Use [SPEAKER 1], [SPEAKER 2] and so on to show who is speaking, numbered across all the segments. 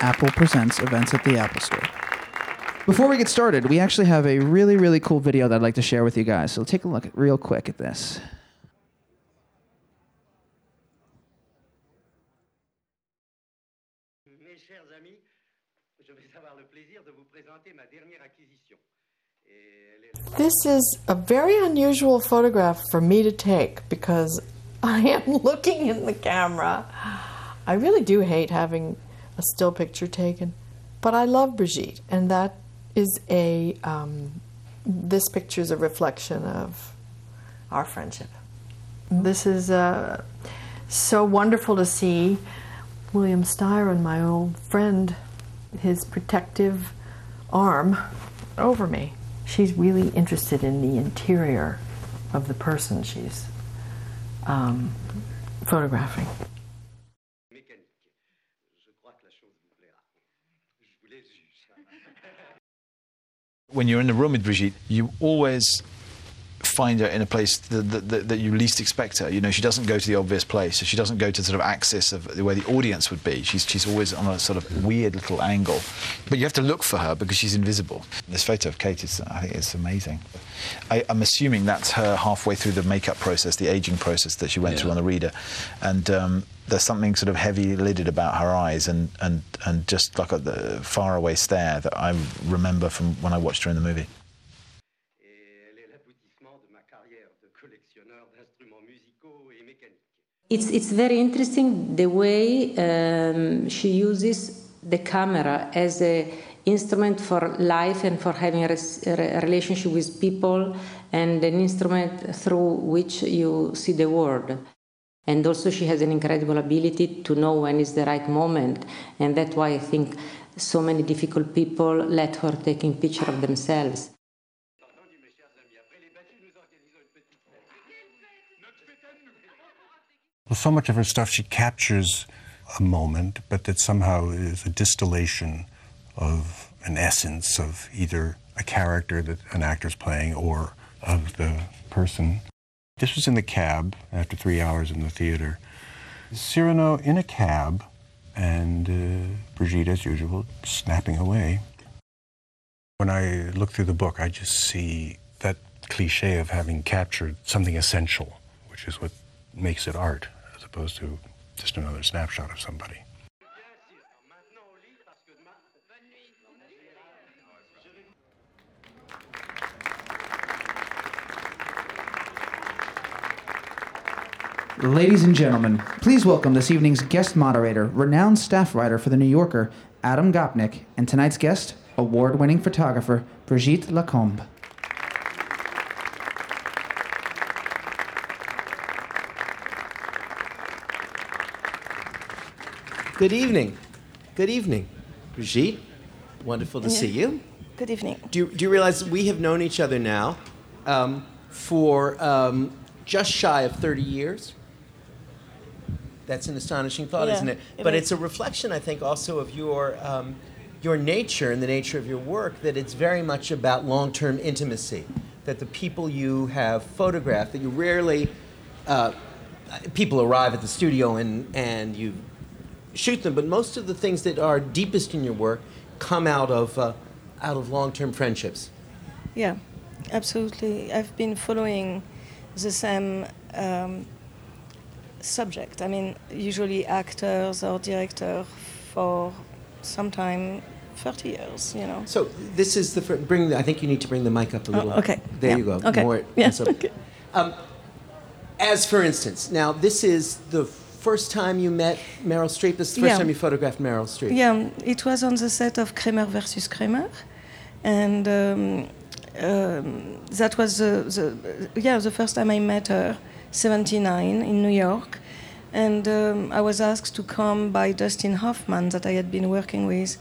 [SPEAKER 1] Apple Presents events at the Apple Store. Before we get started, we actually have a really, really cool video that I'd like to share with you guys. So take a look at, real quick at this.
[SPEAKER 2] Mes chers amis, je vais avoir le plaisir de vous présenter ma dernière acquisition. Et elle est-
[SPEAKER 3] This is a very unusual photograph for me to take because I am looking in the camera. I really do hate having a still picture taken, but I love Brigitte, and that is a. Um, this picture is a reflection of our friendship. This is uh, so wonderful to see William Styron, my old friend, his protective arm over me. She's really interested in the interior of the person she's um, photographing.
[SPEAKER 2] mécanique. Je crois que la chose vous plaira. Je vous laisse juger.
[SPEAKER 4] When you're in the room with Brigitte, you always find her in a place that, that, that, you least expect her. You know, she doesn't go to the obvious place. She doesn't go to the sort of axis of where the audience would be. She's, she's always on a sort of weird little angle. But you have to look for her because she's invisible. This photo of Kate is, I think, it's amazing. I, I'm assuming that's her halfway through the makeup process, the aging process that she went through on the reader. And um, there's something sort of heavy lidded about her eyes and, and, and just like a the faraway stare that I remember from when I watched her in the movie.
[SPEAKER 5] It's, it's very interesting the way um, she uses the camera as a instrument for life and for having a, a relationship with people and an instrument through which you see the world. And also she has an incredible ability to know when is the right moment. And that's why I think so many difficult people let her taking picture of themselves.
[SPEAKER 6] Well, so much of her stuff, she captures a moment, but that somehow is a distillation of an essence of either a character that an actor's playing or of the person. This was in the cab after three hours in the theater. Cyrano in a cab, and uh, Brigitte, as usual, snapping away. When I look through the book, I just see that cliche of having captured something essential, which is what makes it art, opposed to just another snapshot of somebody.
[SPEAKER 1] Ladies and gentlemen, please welcome this evening's guest moderator, renowned staff writer for The New Yorker, Adam Gopnik, and tonight's guest, award winning photographer, Brigitte Lacombe.
[SPEAKER 7] Good evening. Good evening. Brigitte, wonderful to see you.
[SPEAKER 8] Good evening.
[SPEAKER 7] Do you, do you realize we have known each other now um, for um, just shy of 30 years? That's an astonishing thought,
[SPEAKER 8] Yeah,
[SPEAKER 7] isn't it?
[SPEAKER 8] it
[SPEAKER 7] But
[SPEAKER 8] is.
[SPEAKER 7] it's a reflection, I think, also of your, um, your nature and the nature of your work, that it's very much about long term intimacy. That the people you have photographed, that you rarely, uh, people arrive at the studio and, and you shoot them, but most of the things that are deepest in your work come out of, uh, out of long term friendships.
[SPEAKER 8] Yeah, absolutely. I've been following the same um, subject. I mean, usually actors or directors for some time, 30 years, you know.
[SPEAKER 7] So this is the fir- bring. The, I think you need to bring the mic up a little.
[SPEAKER 8] Oh, okay.
[SPEAKER 7] There
[SPEAKER 8] Yeah.
[SPEAKER 7] you go.
[SPEAKER 8] Okay.
[SPEAKER 7] More.
[SPEAKER 8] Yeah,
[SPEAKER 7] so-
[SPEAKER 8] okay.
[SPEAKER 7] Um, as for instance, now this is the first time you met Meryl Streep. This is the first
[SPEAKER 8] Yeah.
[SPEAKER 7] time you photographed Meryl Streep.
[SPEAKER 8] Yeah, it was on the set of Kramer versus Kramer, and um, um, that was the, the yeah the first time I met her, 79 in New York, and um, I was asked to come by Dustin Hoffman that I had been working with.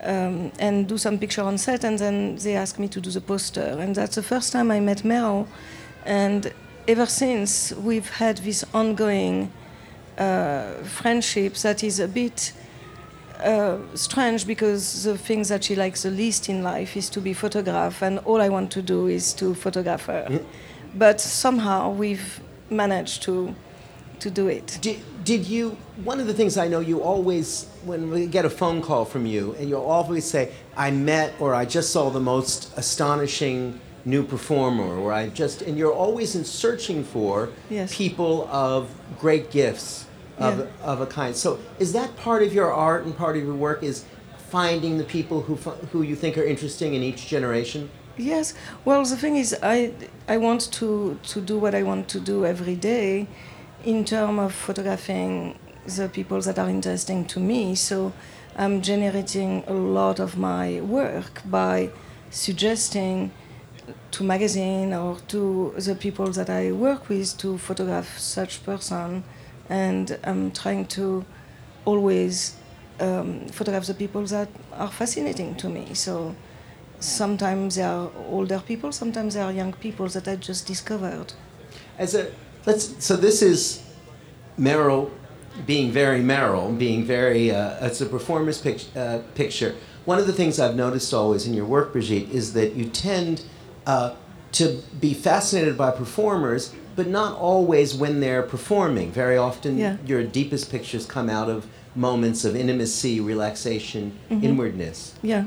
[SPEAKER 8] Um, and do some picture on set, and then they asked me to do the poster, and that's the first time I met Meryl, and ever since we've had this ongoing uh, friendship that is a bit uh, strange because the thing that she likes the least in life is to be photographed, and all I want to do is to photograph her. But somehow we've managed to to do it.
[SPEAKER 7] Did, Did you? One of the things I know you always, when we get a phone call from you, and you'll always say, "I met or I just saw the most astonishing new performer," or "I just," and you're always in searching for
[SPEAKER 8] Yes.
[SPEAKER 7] people of great gifts of,
[SPEAKER 8] Yeah.
[SPEAKER 7] of a kind. So, is that part of your art and part of your work? Is finding the people who who you think are interesting in each generation?
[SPEAKER 8] Yes. Well, the thing is, I I want to to do what I want to do every day, in terms of photographing the people that are interesting to me. So, I'm generating a lot of my work by suggesting to magazine or to the people that I work with to photograph such person, and I'm trying to always um, photograph the people that are fascinating to me. So sometimes they are older people, sometimes they are young people that I just discovered.
[SPEAKER 7] As a let's so this is Meryl being very Meryl, being very uh, it's a performance pic- uh, picture. One of the things I've noticed always in your work, Brigitte, is that you tend uh, to be fascinated by performers, but not always when they're performing. Very often,
[SPEAKER 8] Yeah.
[SPEAKER 7] your deepest pictures come out of moments of intimacy, relaxation, inwardness.
[SPEAKER 8] Yeah.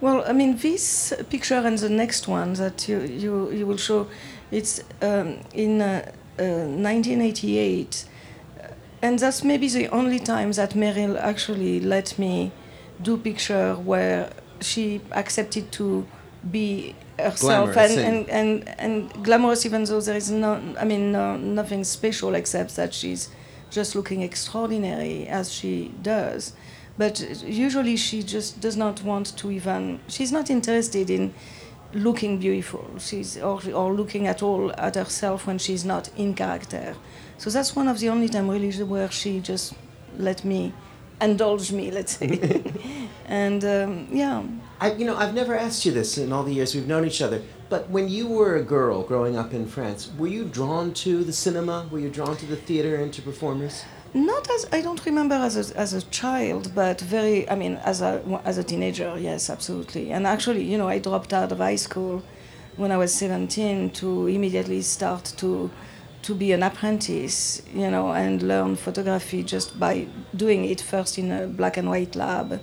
[SPEAKER 8] Well, I mean, this picture and the next one that you, you, you will show, it's um, in uh, uh, 1988. And that's maybe the only time that Meryl actually let me do picture where she accepted to be herself
[SPEAKER 7] Glamorous
[SPEAKER 8] and,
[SPEAKER 7] and-
[SPEAKER 8] and, and, and glamorous even though there is no, I mean, no, nothing special except that she's just looking extraordinary as she does. But usually she just does not want to even, she's not interested in looking beautiful she's or, or looking at all at herself when she's not in character. So that's one of the only time really where she just let me indulge me, let's say. and um, yeah,
[SPEAKER 7] I, you know, I've never asked you this in all the years we've known each other, but when you were a girl growing up in France, were you drawn to the cinema? Were you drawn to the theater and to performers?
[SPEAKER 8] Not as I don't remember as a, as a child, but very. I mean, as a as a teenager, yes, absolutely. And actually, you know, I dropped out of high school when I was 17 to immediately start to to be an apprentice, you know, and learn photography just by doing it first in a black and white lab,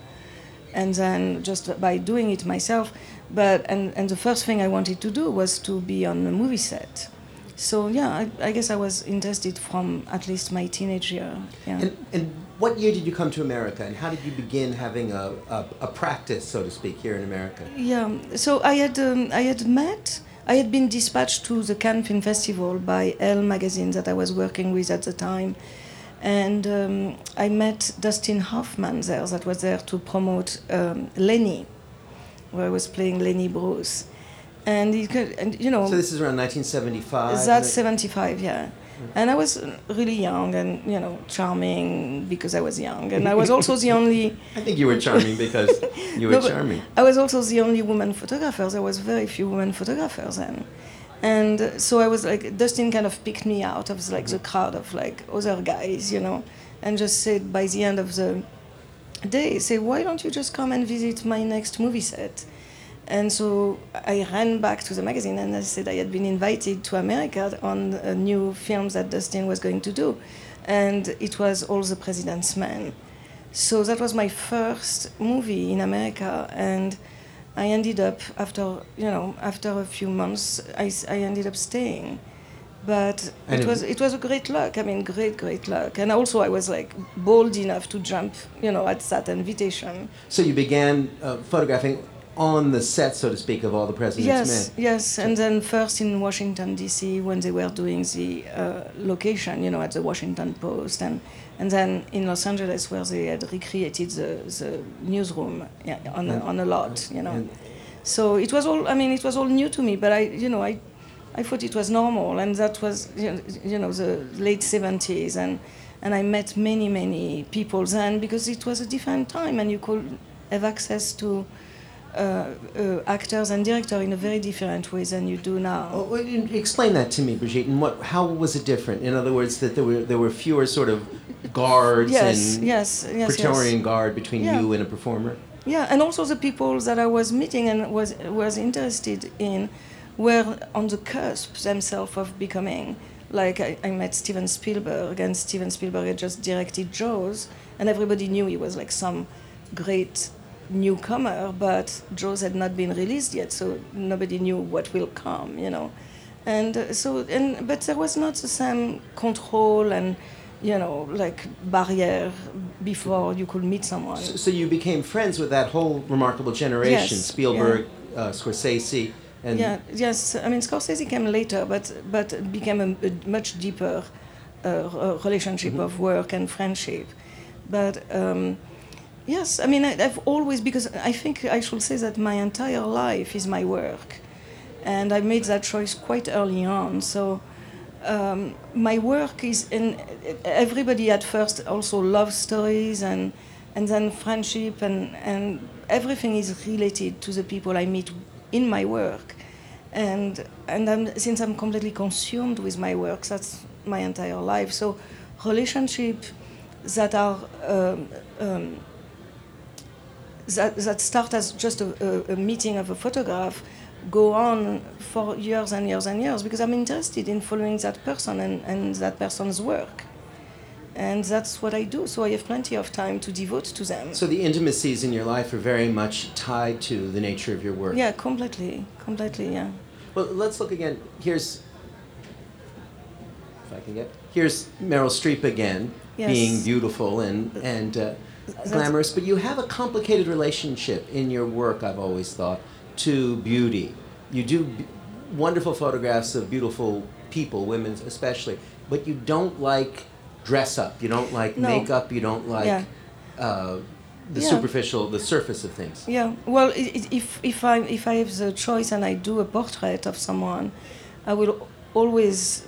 [SPEAKER 8] and then just by doing it myself. But and and the first thing I wanted to do was to be on a movie set. So yeah, I, I guess I was interested from at least my teenage year. Yeah.
[SPEAKER 7] And, and what year did you come to America, and how did you begin having a, a, a practice, so to speak, here in America?
[SPEAKER 8] Yeah. So I had um, I had met. I had been dispatched to the Cannes Film Festival by Elle magazine that I was working with at the time, and um, I met Dustin Hoffman there. That was there to promote um, Lenny, where I was playing Lenny Bruce, and he could, and you know.
[SPEAKER 7] So this is around 1975.
[SPEAKER 8] That's
[SPEAKER 7] and
[SPEAKER 8] 75, yeah. And I was really young and, you know, charming because I was young. And I was also the only.
[SPEAKER 7] I think you were charming because you were
[SPEAKER 8] No,
[SPEAKER 7] charming.
[SPEAKER 8] I was also the only woman photographer. There was very few women photographers then. And so I was like, Dustin kind of picked me out of like the mhm. crowd of like other guys, you know, and just said by the end of the day, say, why don't you just come and visit my next movie set? And so I ran back to the magazine and I said I had been invited to America on a new film that Dustin was going to do. And it was All the President's Men. So that was my first movie in America. And I ended up, after, you know, after a few months, I, I ended up staying. But
[SPEAKER 7] And
[SPEAKER 8] it was, it was a great luck. I mean, great, great luck. And also I was like bold enough to jump, you know, at that invitation.
[SPEAKER 7] So you began uh, photographing on the set, so to speak, of all the President's
[SPEAKER 8] Yes,
[SPEAKER 7] Men.
[SPEAKER 8] yes, and then first in Washington D.C. when they were doing the uh, location, you know, at the Washington Post, and and then in Los Angeles where they had recreated the, the newsroom yeah, on a, on a lot, you know. So it was all. I mean, it was all new to me, but I, you know, I, I thought it was normal, and that was, you know, the late seventies, and and I met many many people then because it was a different time, and you could have access to. Uh, uh, actors and directors in a very different way than you do now.
[SPEAKER 7] Well, explain that to me, Brigitte. And what? How was it different? In other words, that there were there were fewer sort of guards
[SPEAKER 8] Yes,
[SPEAKER 7] and
[SPEAKER 8] yes, yes, yes.
[SPEAKER 7] Praetorian guard between
[SPEAKER 8] Yeah.
[SPEAKER 7] you and a performer.
[SPEAKER 8] Yeah, and also the people that I was meeting and was was interested in were on the cusp themselves of becoming Like I, I met Steven Spielberg, and Steven Spielberg had just directed Jaws, and everybody knew he was like some great newcomer, but Jaws had not been released yet, so nobody knew what will come, you know. And uh, so, and but there was not the same control and, you know, like barrier before you could meet someone.
[SPEAKER 7] So, so you became friends with that whole remarkable generation:
[SPEAKER 8] Yes,
[SPEAKER 7] Spielberg, uh, Scorsese, and
[SPEAKER 8] yeah, yes. I mean, Scorsese came later, but but became a, a much deeper uh, relationship of work and friendship. But um, yes, I mean, I, I've always because I think I should say that my entire life is my work, and I made that choice quite early on. So. Um, my work is, and everybody at first also loves stories and and then friendship and and everything is related to the people I meet in my work, and and I'm, since I'm completely consumed with my work, that's my entire life. So, relationship that are um, um, that that start as just a, a, a meeting of a photograph go on for years and years and years because I'm interested in following that person and, and that person's work. And that's what I do. So I have plenty of time to devote to them.
[SPEAKER 7] so the intimacies in your life are very much tied to the nature of your work.
[SPEAKER 8] yeah, completely, completely, yeah.
[SPEAKER 7] Well, let's look again. Here's, if I can get, here's Meryl Streep again,
[SPEAKER 8] Yes.
[SPEAKER 7] being beautiful and and uh, glamorous. But you have a complicated relationship in your work. I've always thought to beauty. You do b- wonderful photographs of beautiful people, women especially, but you don't like dress up. You don't like
[SPEAKER 8] No.
[SPEAKER 7] makeup. You don't like
[SPEAKER 8] Yeah.
[SPEAKER 7] uh, the
[SPEAKER 8] Yeah.
[SPEAKER 7] superficial, the surface of things.
[SPEAKER 8] Yeah. Well, if if I if I have the choice and I do a portrait of someone, I will always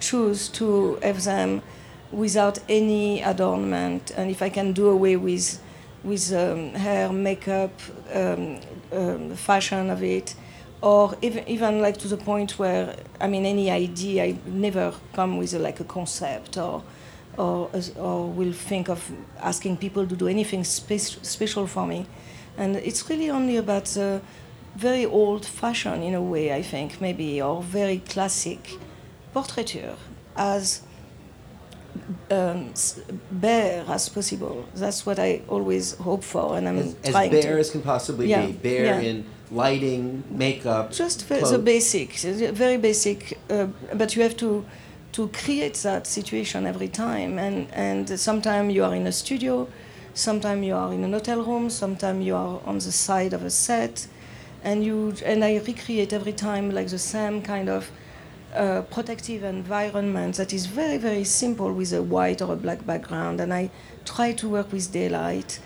[SPEAKER 8] choose to have them without any adornment, and if I can do away with with um, hair, makeup, um, um, fashion of it, or even even like to the point where I mean any idea I never come with a, like a concept or. Or, or will think of asking people to do anything spe- special for me. And it's really only about the very old fashion in a way, I think, maybe, or very classic portraiture as um, bare as possible. That's what I always hope for, and I'm
[SPEAKER 7] As, as bare
[SPEAKER 8] to.
[SPEAKER 7] as can possibly
[SPEAKER 8] Yeah,
[SPEAKER 7] be. Bare
[SPEAKER 8] yeah.
[SPEAKER 7] in lighting, makeup.
[SPEAKER 8] just the
[SPEAKER 7] clothes.
[SPEAKER 8] basic, very basic. Uh, but you have to to create that situation every time, and and sometimes you are in a studio, sometimes you are in an hotel room, sometimes you are on the side of a set, and you and I recreate every time like the same kind of. Uh, protective environment that is very very simple with a white or a black background and i try to work with daylight.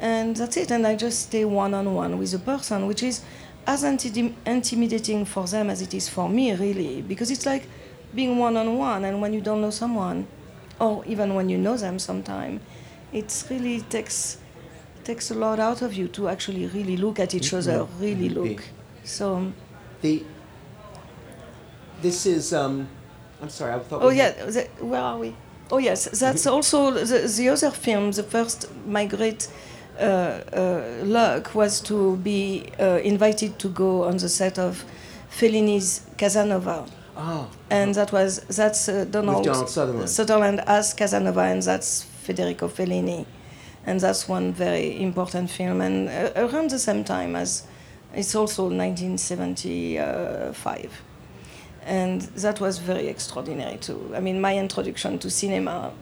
[SPEAKER 8] And that's it and i just stay one-on-one with a person which is as inti- intimidating for them as it is for me really because it's like being one-on-one and when you don't know someone or even when you know them sometime it really takes takes a lot out of you to actually really look at each other really
[SPEAKER 7] Mhm.
[SPEAKER 8] look. So
[SPEAKER 7] The this is um, I'm sorry. I thought.
[SPEAKER 8] Oh
[SPEAKER 7] we
[SPEAKER 8] yeah,
[SPEAKER 7] had-
[SPEAKER 8] the, where are we? Oh yes, that's also the, the other film. The first, my great uh, uh, luck was to be uh, invited to go on the set of Fellini's Casanova,
[SPEAKER 7] Oh.
[SPEAKER 8] and that was that's uh, Donald,
[SPEAKER 7] Donald Sutherland.
[SPEAKER 8] Sutherland as Casanova, and that's Federico Fellini, and that's one very important film. And uh, around the same time as it's also 1975 and that was very extraordinary too. I mean, my introduction to cinema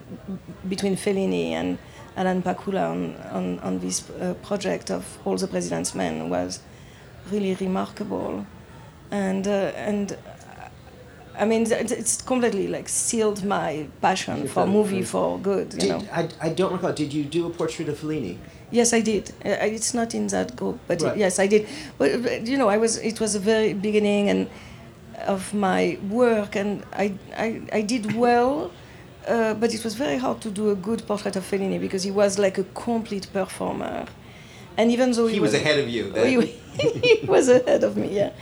[SPEAKER 8] between Fellini and Alan Pakula on, on, on this uh, project of All the President's Men was really remarkable, and uh, and I mean, it's completely like sealed my passion for movie for good. You
[SPEAKER 7] Did,
[SPEAKER 8] know.
[SPEAKER 7] I, I don't recall. Did you do a portrait of Fellini?
[SPEAKER 8] Yes, I did. Uh, it's not in that group, but
[SPEAKER 7] Right.
[SPEAKER 8] yes, I did. But, but, you know, I was. It was a very beginning and of my work, and I I, I did well. Uh, but it was very hard to do a good portrait of Fellini because he was like a complete performer, and even though he,
[SPEAKER 7] He was ahead of you.
[SPEAKER 8] Oh, he, he was ahead of me. Yeah,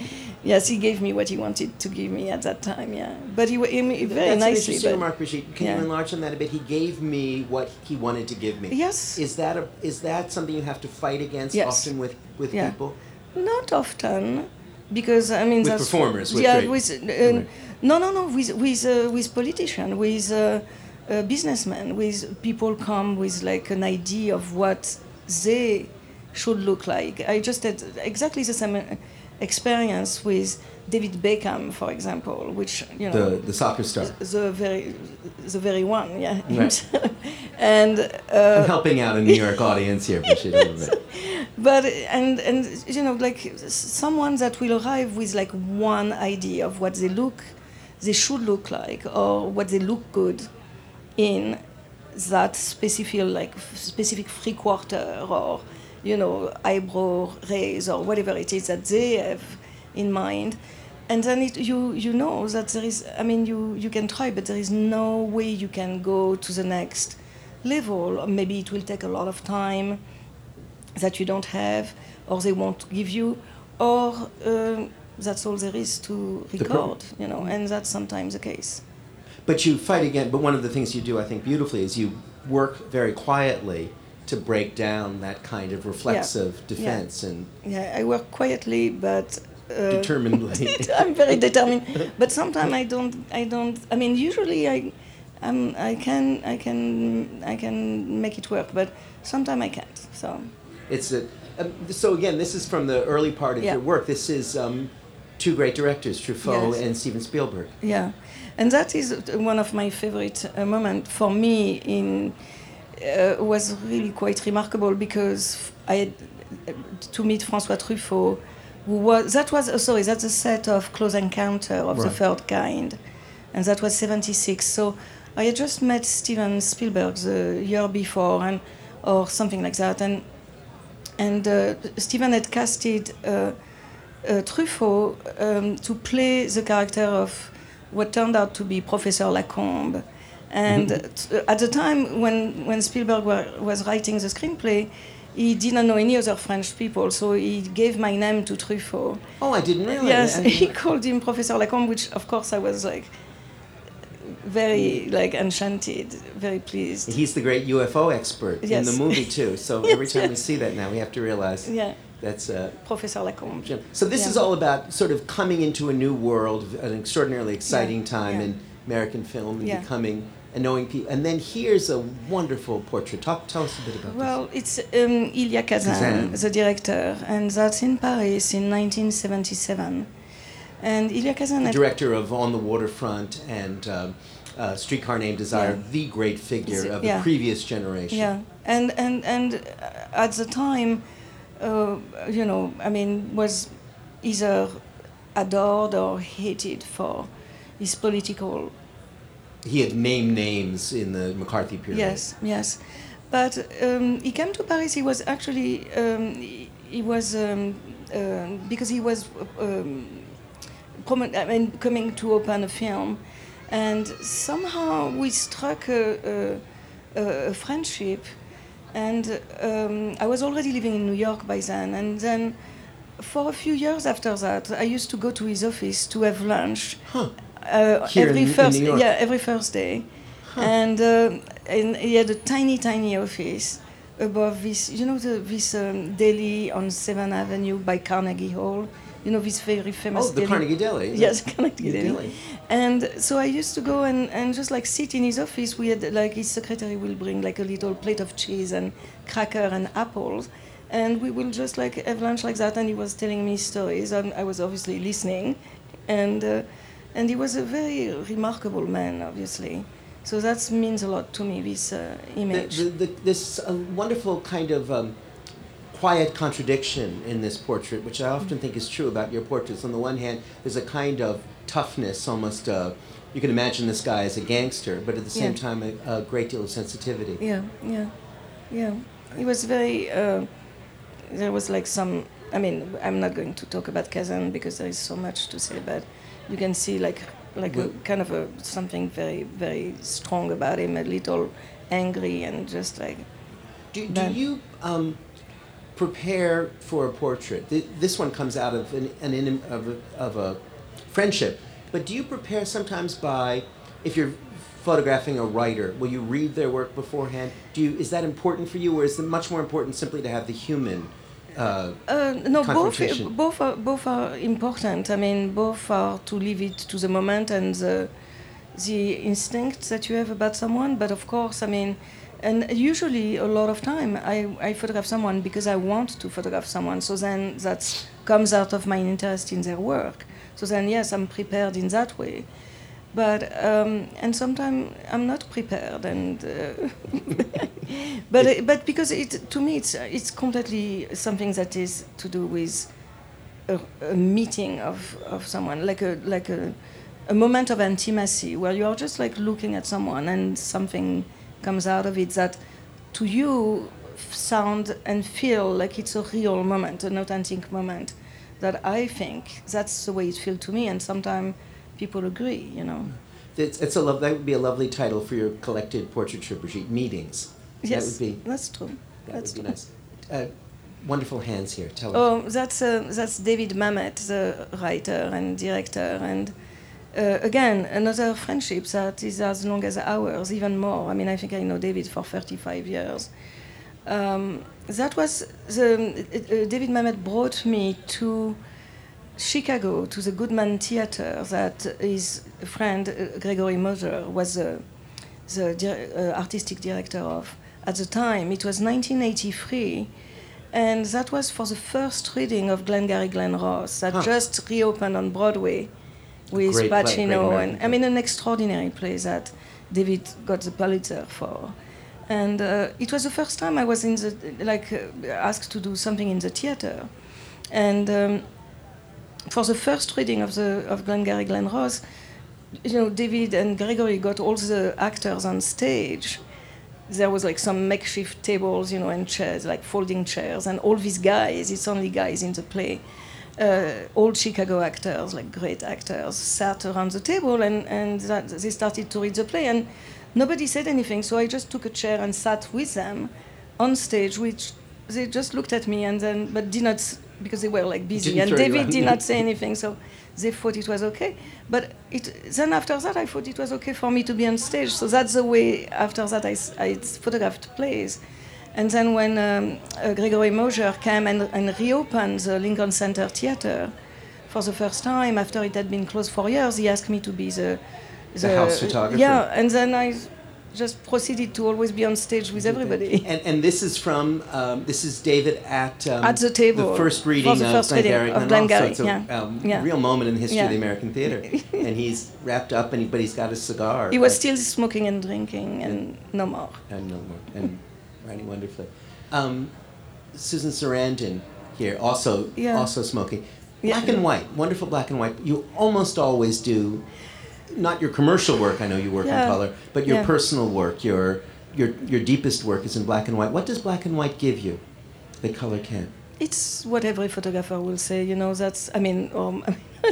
[SPEAKER 8] yes, he gave me what he wanted to give me at that time. Yeah, but he, he, very
[SPEAKER 7] That's an
[SPEAKER 8] nicely.
[SPEAKER 7] interesting remark, Brigitte. Can
[SPEAKER 8] yeah.
[SPEAKER 7] you enlarge on that a bit? He gave me what he wanted to give me.
[SPEAKER 8] Yes.
[SPEAKER 7] Is that a is that something you have to fight against
[SPEAKER 8] Yes.
[SPEAKER 7] often with with
[SPEAKER 8] Yeah.
[SPEAKER 7] people?
[SPEAKER 8] Not often, because I mean
[SPEAKER 7] With
[SPEAKER 8] that's
[SPEAKER 7] performers, with
[SPEAKER 8] yeah, with uh,
[SPEAKER 7] Right.
[SPEAKER 8] no, no, no, with with uh, with politicians, with uh, uh, businessmen, with people come with like an idea of what they should look like. I just had exactly the same experience with David Beckham, for example, which you know
[SPEAKER 7] The the soccer star.
[SPEAKER 8] the very the very one, yeah.
[SPEAKER 7] Right.
[SPEAKER 8] and uh,
[SPEAKER 7] I'm helping out a New York audience here, bit.
[SPEAKER 8] but and and you know like someone that will arrive with like one idea of what they look they should look like or what they look good in that specific like specific free quarter or you know eyebrow raise or whatever it is that they have in mind. And then it, you you know that there is i mean you you can try but there is no way you can go to the next level. Maybe it will take a lot of time that you don't have or they won't give you or um, that's all there is to record you know and that's sometimes the case.
[SPEAKER 7] But you fight again. But one of the things you do, I think, beautifully is you work very quietly to break down that kind of reflexive defense and
[SPEAKER 8] yeah i work quietly but uh,
[SPEAKER 7] determinedly.
[SPEAKER 8] i'm very determined but sometimes i don't i don't i mean usually i I'm, i can i can i can make it work but sometimes i can't so
[SPEAKER 7] It's a. Um, so again, this is from the early part of
[SPEAKER 8] Yeah.
[SPEAKER 7] your work. This is um, two great directors, Truffaut
[SPEAKER 8] Yes.
[SPEAKER 7] and Steven Spielberg.
[SPEAKER 8] Yeah, and that is one of my favorite uh, moments for me. In uh, was really quite remarkable because I had uh, to meet François Truffaut, who was that was oh, sorry that's a set of Close Encounter of the Third Kind, and that was '76. So I had just met Steven Spielberg the year before, and or something like that, and and uh, Steven had casted. Uh, uh, Truffaut um, to play the character of what turned out to be Professor Lacombe. And at the time when, when Spielberg wa- was writing the screenplay, he didn't know any other French people, so he gave my name to Truffaut.
[SPEAKER 7] Oh, I didn't realize.
[SPEAKER 8] Yes,
[SPEAKER 7] I-
[SPEAKER 8] he called him Professor Lacombe, which of course I was like very like enchanted, very pleased.
[SPEAKER 7] He's the great UFO expert in the movie too. So
[SPEAKER 8] Yes,
[SPEAKER 7] every time we see that now, we have to realize
[SPEAKER 8] Yeah,
[SPEAKER 7] that's uh,
[SPEAKER 8] Professor Lacombe.
[SPEAKER 7] So this
[SPEAKER 8] Yeah.
[SPEAKER 7] is all about sort of coming into a new world, an extraordinarily exciting time
[SPEAKER 8] yeah.
[SPEAKER 7] in American film, and becoming and knowing people. And then here's a wonderful portrait. Talk, tell us a bit about this.
[SPEAKER 8] Well, it's um, Elia Kazan,
[SPEAKER 7] Kazan.
[SPEAKER 8] the director, and that's in Paris in 1977. And Elia Kazan
[SPEAKER 7] The director of On the Waterfront and um, uh, Streetcar Named Desire,
[SPEAKER 8] Yeah.
[SPEAKER 7] the great figure of
[SPEAKER 8] yeah.
[SPEAKER 7] the previous generation.
[SPEAKER 8] Yeah, and and and uh, at the time, uh, you know, I mean, was either adored or hated for his political.
[SPEAKER 7] He had named names in the McCarthy period.
[SPEAKER 8] Yes, yes, but um, he came to Paris. He was actually um, he, he was um, um because he was. Um, I mean, coming to open a film, and somehow we struck a, a, a friendship. And um, I was already living in New York by then, and then for a few years after that, I used to go to his office to have lunch
[SPEAKER 7] Huh.
[SPEAKER 8] Uh, every
[SPEAKER 7] in- in
[SPEAKER 8] first
[SPEAKER 7] York?
[SPEAKER 8] yeah every Thursday, and uh, and he had a tiny tiny office above this you know the, this um, deli on Seventh Avenue by Carnegie Hall. You know this very famous
[SPEAKER 7] Oh, the
[SPEAKER 8] deli.
[SPEAKER 7] Carnegie Deli.
[SPEAKER 8] Yes, Carnegie Deli.
[SPEAKER 7] deli.
[SPEAKER 8] And so I used to go and, and just like sit in his office. We had like his secretary will bring like a little plate of cheese and cracker and apples, and we will just like have lunch like that. And he was telling me stories, and I was obviously listening, and uh, and he was a very remarkable man, obviously. So that means a lot to me. This uh, image.
[SPEAKER 7] the, the, this uh, wonderful kind of um, quiet contradiction in this portrait, which I often think is true about your portraits. On the one hand, there's a kind of toughness, almost. Uh, you can imagine this guy as a gangster, but at the same
[SPEAKER 8] Yeah.
[SPEAKER 7] time, a, a great deal of sensitivity.
[SPEAKER 8] Yeah, yeah, yeah. He was very. Uh, there was like some. I mean, I'm not going to talk about Kazan because there is so much to say, but you can see like like a kind of a something very very strong about him, a little angry and just like
[SPEAKER 7] Do, do
[SPEAKER 8] Then-
[SPEAKER 7] you um, prepare for a portrait? This one comes out of an, an in, of, a, of a friendship, but do you prepare sometimes by, if you're photographing a writer, will you read their work beforehand? Do you is that important for you, or is it much more important simply to have the human uh,
[SPEAKER 8] Uh, no, both both are both are important. I mean, both are to leave it to the moment and the the instinct that you have about someone. But of course, I mean, and usually a lot of time I, I photograph someone because I want to photograph someone. So then that comes out of my interest in their work. So then yes, I'm prepared in that way. But um, and sometimes I'm not prepared, and uh, but it, but because it to me it's it's completely something that is to do with a, a meeting of, of someone like a like a, a moment of intimacy where you are just like looking at someone and something comes out of it that to you f- sound and feel like it's a real moment an authentic moment that I think that's the way it feels to me. And sometimes people agree you know
[SPEAKER 7] It's, it's a love. That would be a lovely title for your collected portraiture, Brigitte. Meetings.
[SPEAKER 8] yes
[SPEAKER 7] That would be.
[SPEAKER 8] that's true
[SPEAKER 7] That
[SPEAKER 8] that's
[SPEAKER 7] would be
[SPEAKER 8] true.
[SPEAKER 7] nice. Uh, wonderful hands here. Tell us.
[SPEAKER 8] Oh, that's uh, that's David Mamet, the writer and director, and uh, again another friendship that is as long as ours, even more. I mean, I think I know David for 35 years. Um, that was the uh, David Mamet brought me to Chicago to the Goodman Theater that his friend uh, Gregory Mosher was the, the di- uh, artistic director of. At the time, it was 1983, and that was for the first reading of Glengarry Glen Ross that
[SPEAKER 7] Huh.
[SPEAKER 8] just reopened on Broadway with
[SPEAKER 7] Great
[SPEAKER 8] Pacino,
[SPEAKER 7] American
[SPEAKER 8] and I mean an extraordinary play that David got the Pulitzer for. And uh, it was the first time I was in the like uh, asked to do something in the theater, and um, for the first reading of the of Glengarry Glen Ross, you know, David and Gregory got all the actors on stage. There was like some makeshift tables, you know, and chairs, like folding chairs, and all these guys. It's only guys in the play. Uh, old Chicago actors, like great actors, sat around the table and, and that, they started to read the play. And nobody said anything, so I just took a chair and sat with them on stage, which they just looked at me and then, but did not, because they were like busy.
[SPEAKER 7] Didn't
[SPEAKER 8] and David did not say anything, so they thought it was okay. But it, then after that, I thought it was okay for me to be on stage. So that's the way, after that, I photographed plays. And then when um, uh, Gregory Mosher came and, and reopened the Lincoln Center Theater for the first time after it had been closed for years, he asked me to be the,
[SPEAKER 7] The house photographer.
[SPEAKER 8] Yeah, and then I just proceeded to always be on stage with everybody.
[SPEAKER 7] And, and this is from um, this is David at um,
[SPEAKER 8] At the table,
[SPEAKER 7] the first reading
[SPEAKER 8] the
[SPEAKER 7] of
[SPEAKER 8] first
[SPEAKER 7] Glengarry
[SPEAKER 8] of
[SPEAKER 7] Glen.
[SPEAKER 8] Glengarry,
[SPEAKER 7] So it's a
[SPEAKER 8] yeah.
[SPEAKER 7] um,
[SPEAKER 8] Yeah.
[SPEAKER 7] real moment in the history of the American theater, and he's wrapped up, and he, but he's got a cigar.
[SPEAKER 8] He was still smoking and drinking, and no more.
[SPEAKER 7] and no more, and writing wonderfully. Um, Susan Sarandon here, also
[SPEAKER 8] Yeah.
[SPEAKER 7] also smoking.
[SPEAKER 8] Yeah.
[SPEAKER 7] Black and white, wonderful black and white. You almost always do, not your commercial work. I know you work in color, but your
[SPEAKER 8] Yeah.
[SPEAKER 7] personal work, your your your deepest work is in black and white. What does black and white give you that color can't?
[SPEAKER 8] It's what every photographer will say, you know. That's, I mean, um,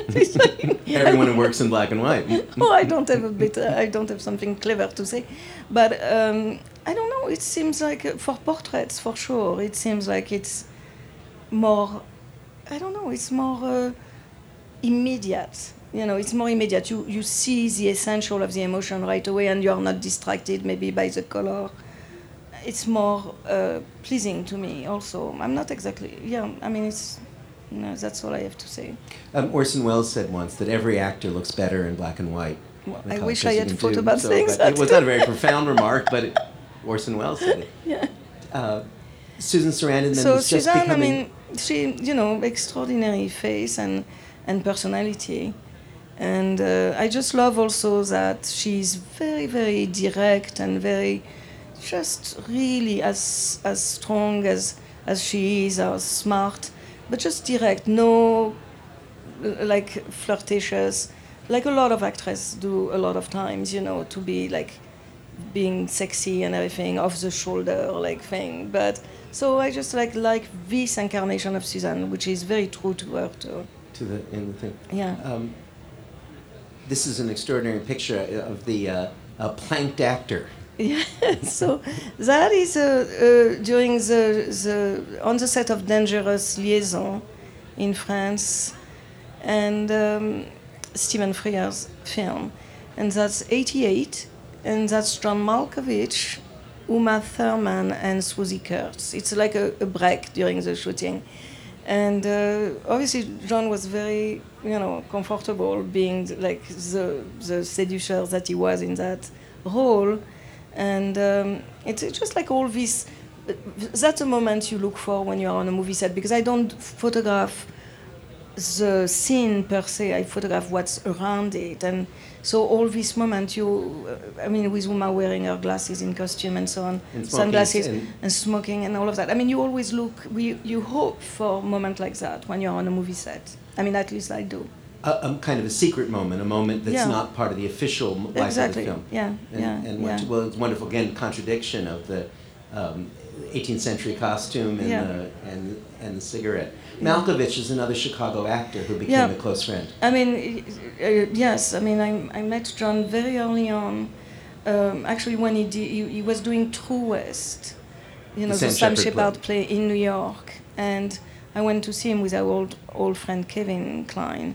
[SPEAKER 7] Everyone who works in black and white.
[SPEAKER 8] oh, I don't have a bit. I don't have something clever to say, but um, I don't know. It seems like uh, for portraits, for sure, it seems like it's more. I don't know. It's more uh, immediate. You know, it's more immediate. You you see the essential of the emotion right away, and you are not distracted maybe by the color. It's more uh, pleasing to me. Also, I'm not exactly. Yeah, I mean, it's. No, that's all I have to say.
[SPEAKER 7] Um, Orson Welles said once that every actor looks better in black and white.
[SPEAKER 8] Well, I wish I had thought
[SPEAKER 7] do
[SPEAKER 8] about
[SPEAKER 7] so,
[SPEAKER 8] saying that.
[SPEAKER 7] It was not a very profound remark, but it, Orson Welles said it.
[SPEAKER 8] Yeah.
[SPEAKER 7] Uh, Susan Sarandon then
[SPEAKER 8] so
[SPEAKER 7] was just
[SPEAKER 8] Suzanne, I mean, she, you know, extraordinary face and and personality, and uh, I just love also that she's very, very direct and very, just really as as strong as as she is, as smart, but just direct. No, like flirtatious, like a lot of actresses do a lot of times. You know, to be like being sexy and everything off the shoulder like thing but so i just like like this incarnation of suzanne which is very true to her too
[SPEAKER 7] to the in the thing.
[SPEAKER 8] yeah
[SPEAKER 7] Um, this is an extraordinary picture of the uh, a planked actor.
[SPEAKER 8] yeah so that is uh, uh, during the, the on the set of dangerous liaison in france and um, stephen Frears film and that's 88 and that's john malkovich Uma Thurman and Swoosie Kurtz. It's like a, a break during the shooting. And uh, obviously, John was very, you know, comfortable being like the, the seducer that he was in that role. And um, it's just like all this. That's a moment you look for when you're on a movie set because I don't photograph the scene per se. I photograph what's around it, and so all this moment, you, uh, I mean, with Uma wearing her glasses in costume and so on,
[SPEAKER 7] And
[SPEAKER 8] sunglasses
[SPEAKER 7] and-
[SPEAKER 8] and smoking and all of that. I mean, you always look, we, you hope for a moment like that when you're on a movie set. I mean, at least I do.
[SPEAKER 7] a, a kind of a secret moment, a moment that's
[SPEAKER 8] Yeah.
[SPEAKER 7] not part of the official life
[SPEAKER 8] Exactly.
[SPEAKER 7] of the film.
[SPEAKER 8] Yeah,
[SPEAKER 7] And,
[SPEAKER 8] yeah,
[SPEAKER 7] and
[SPEAKER 8] yeah.
[SPEAKER 7] well, it's wonderful again contradiction of the um, 18th century costume and
[SPEAKER 8] Yeah.
[SPEAKER 7] the and and the cigarette. Malkovich is another Chicago actor who became
[SPEAKER 8] Yeah.
[SPEAKER 7] a close friend.
[SPEAKER 8] I mean, uh, yes, I mean, I, I met John very early on. Um, actually, when he, did, he, he was doing True West, you know,
[SPEAKER 7] The
[SPEAKER 8] the,
[SPEAKER 7] Sam Shepard
[SPEAKER 8] Shepard play in New York. And I went to see him with our old, old friend Kevin Kline.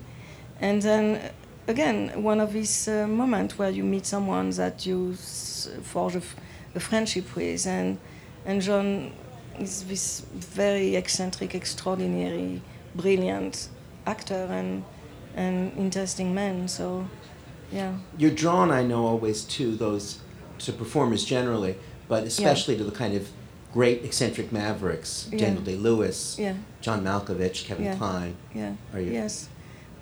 [SPEAKER 8] And then, uh, again, one of these uh, moments where you meet someone that you s- forge a, f- a friendship with. And, and John is this very eccentric, extraordinary, brilliant actor and, and interesting man. So, yeah.
[SPEAKER 7] You're drawn, I know, always to those to performers generally, but especially to the kind of great eccentric mavericks,
[SPEAKER 8] Yeah.
[SPEAKER 7] Daniel Day Lewis,
[SPEAKER 8] Yeah.
[SPEAKER 7] John Malkovich, Kevin
[SPEAKER 8] Yeah.
[SPEAKER 7] Kline.
[SPEAKER 8] Yeah.
[SPEAKER 7] Are you-
[SPEAKER 8] Yes.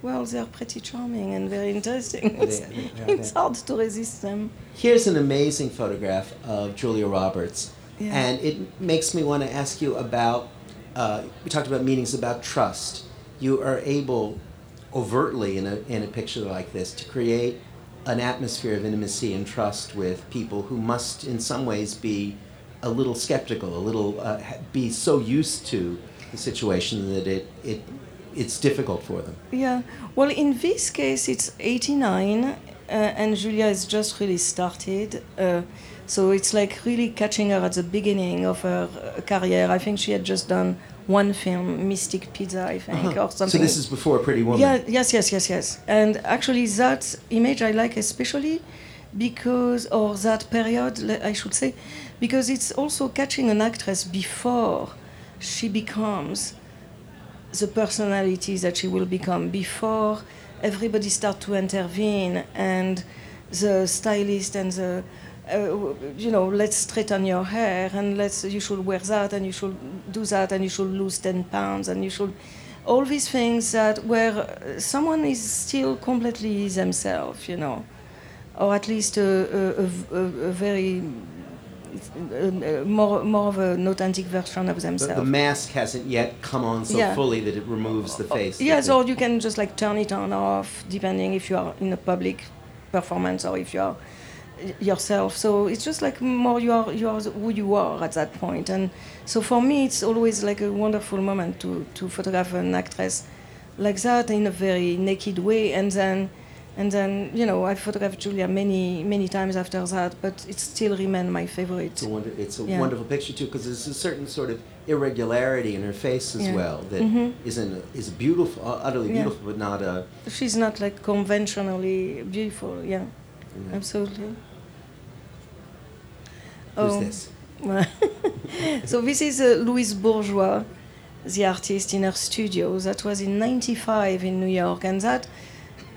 [SPEAKER 8] Well, they're pretty charming and very interesting. It's,
[SPEAKER 7] they
[SPEAKER 8] it's hard to resist them.
[SPEAKER 7] Here's an amazing photograph of Julia Roberts,
[SPEAKER 8] Yeah.
[SPEAKER 7] and it makes me want to ask you about. Uh, we talked about meetings about trust. You are able, overtly in a in a picture like this, to create an atmosphere of intimacy and trust with people who must, in some ways, be a little skeptical, a little uh, be so used to the situation that it it it's difficult for them.
[SPEAKER 8] Yeah. Well, in this case, it's 89, uh, and Julia has just really started. Uh, so it's like really catching her at the beginning of her uh, career. I think she had just done one film, Mystic Pizza, I think,
[SPEAKER 7] Uh-huh.
[SPEAKER 8] or something.
[SPEAKER 7] So this is before Pretty Woman.
[SPEAKER 8] Yeah, yes, yes, yes, yes. And actually, that image I like especially because, or that period, I should say, because it's also catching an actress before she becomes the personality that she will become, before everybody start to intervene and the stylist and the uh, you know, let's straighten your hair and let's you should wear that and you should do that and you should lose 10 pounds and you should all these things that where someone is still completely themselves, you know, or at least a, a, a, a very more more of an authentic version of themselves.
[SPEAKER 7] the mask hasn't yet come on so
[SPEAKER 8] Yeah.
[SPEAKER 7] fully that it removes the face.
[SPEAKER 8] Yes, or you can just like turn it on or off depending if you are in a public performance or if you are yourself. So it's just like more you are you are who you are at that point. And so for me, it's always like a wonderful moment to to photograph an actress like that in a very naked way, and then. And then, you know, I photographed Julia many, many times after that, but it still remains my favorite.
[SPEAKER 7] It's a, wonder, it's a
[SPEAKER 8] Yeah.
[SPEAKER 7] wonderful picture too because there's a certain sort of irregularity in her face as
[SPEAKER 8] Yeah.
[SPEAKER 7] well that
[SPEAKER 8] Mhm.
[SPEAKER 7] isn't is beautiful, utterly
[SPEAKER 8] Yeah.
[SPEAKER 7] beautiful, but not a.
[SPEAKER 8] She's not like conventionally beautiful, yeah, absolutely.
[SPEAKER 7] Who's
[SPEAKER 8] Oh.
[SPEAKER 7] this?
[SPEAKER 8] so this is uh, Louise Bourgeois, the artist in her studio. That was in '95 in New York, and that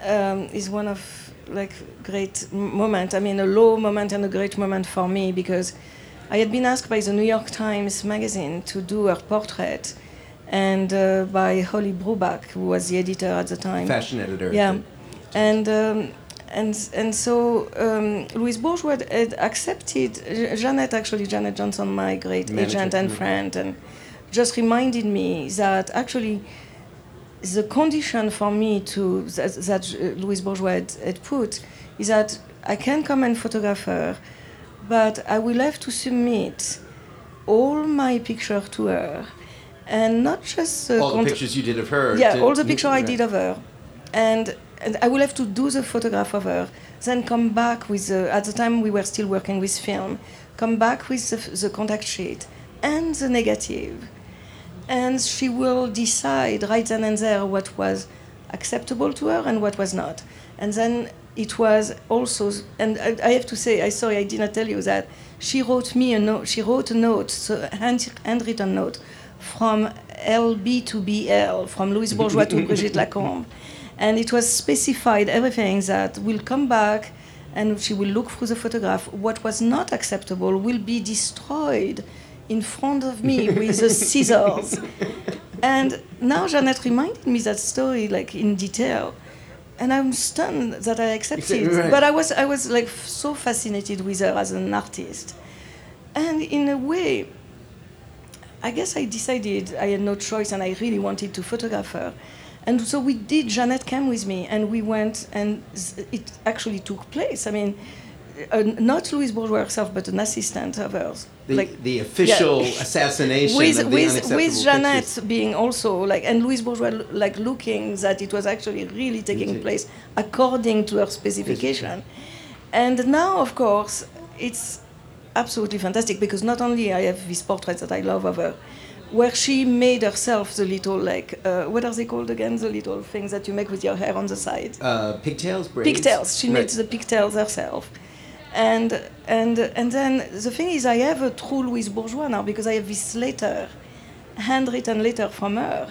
[SPEAKER 8] um, is one of like great moment. I mean, a low moment and a great moment for me because I had been asked by the New York Times magazine to do her portrait, and uh, by Holly Brubach, who was the editor at the time.
[SPEAKER 7] Fashion editor.
[SPEAKER 8] Yeah, and um, and and so um, Louise Bourgeois had accepted. Janet actually, Janet Johnson, my great
[SPEAKER 7] Manager,
[SPEAKER 8] agent and
[SPEAKER 7] mhm.
[SPEAKER 8] friend, and just reminded me that actually the condition for me to that, that uh, Louise Bourgeois had, had put is that I can come and photograph her, but I will have to submit all my picture to her, and not just the
[SPEAKER 7] all the pictures you did of her.
[SPEAKER 8] yeah, all the picture I did of her, and and I will have to do the photograph of her, then come back with the. At the time we were still working with film, come back with the, the contact sheet and the negative. and she will decide right then and there what was acceptable to her and what was not, and then it was also, and I, I have to say, I sorry, I did not tell you that she wrote me a note. She wrote a note, so a hand, handwritten note, from LB to BL, from Louise mm-hmm. Bourgeois to Brigitte Lacombe, and it was specified everything that will come back, and she will look through the photograph. What was not acceptable will be destroyed in front of me with the scissors. And now Jeannette reminded me that story like in detail and I'm stunned that I accepted.
[SPEAKER 7] Right.
[SPEAKER 8] But I was, I was like f- so fascinated with her as an artist, and in a way, I guess I decided I had no choice, and I really wanted to photograph her. And so we did. Jeannette came with me, and we went, and it actually took place. I mean, uh, not Louise Bourgeois herself, but an assistant of hers.
[SPEAKER 7] The, the official
[SPEAKER 8] Yeah.
[SPEAKER 7] assassination
[SPEAKER 8] with
[SPEAKER 7] of the
[SPEAKER 8] with with Jeannette
[SPEAKER 7] pictures.
[SPEAKER 8] being also like and Louise Bourgeois like looking that it was actually really taking
[SPEAKER 7] Indeed.
[SPEAKER 8] place according to her specification, and now of course it's absolutely fantastic because not only I have these portraits that I love of her, where she made herself the little like uh, what are they called again the little things that you make with your hair on the side
[SPEAKER 7] Uh, pigtails, braids.
[SPEAKER 8] pigtails. She made the pigtails herself. And, and, and then the thing is, I have a true Louise Bourgeois now because I have this letter, handwritten letter from her,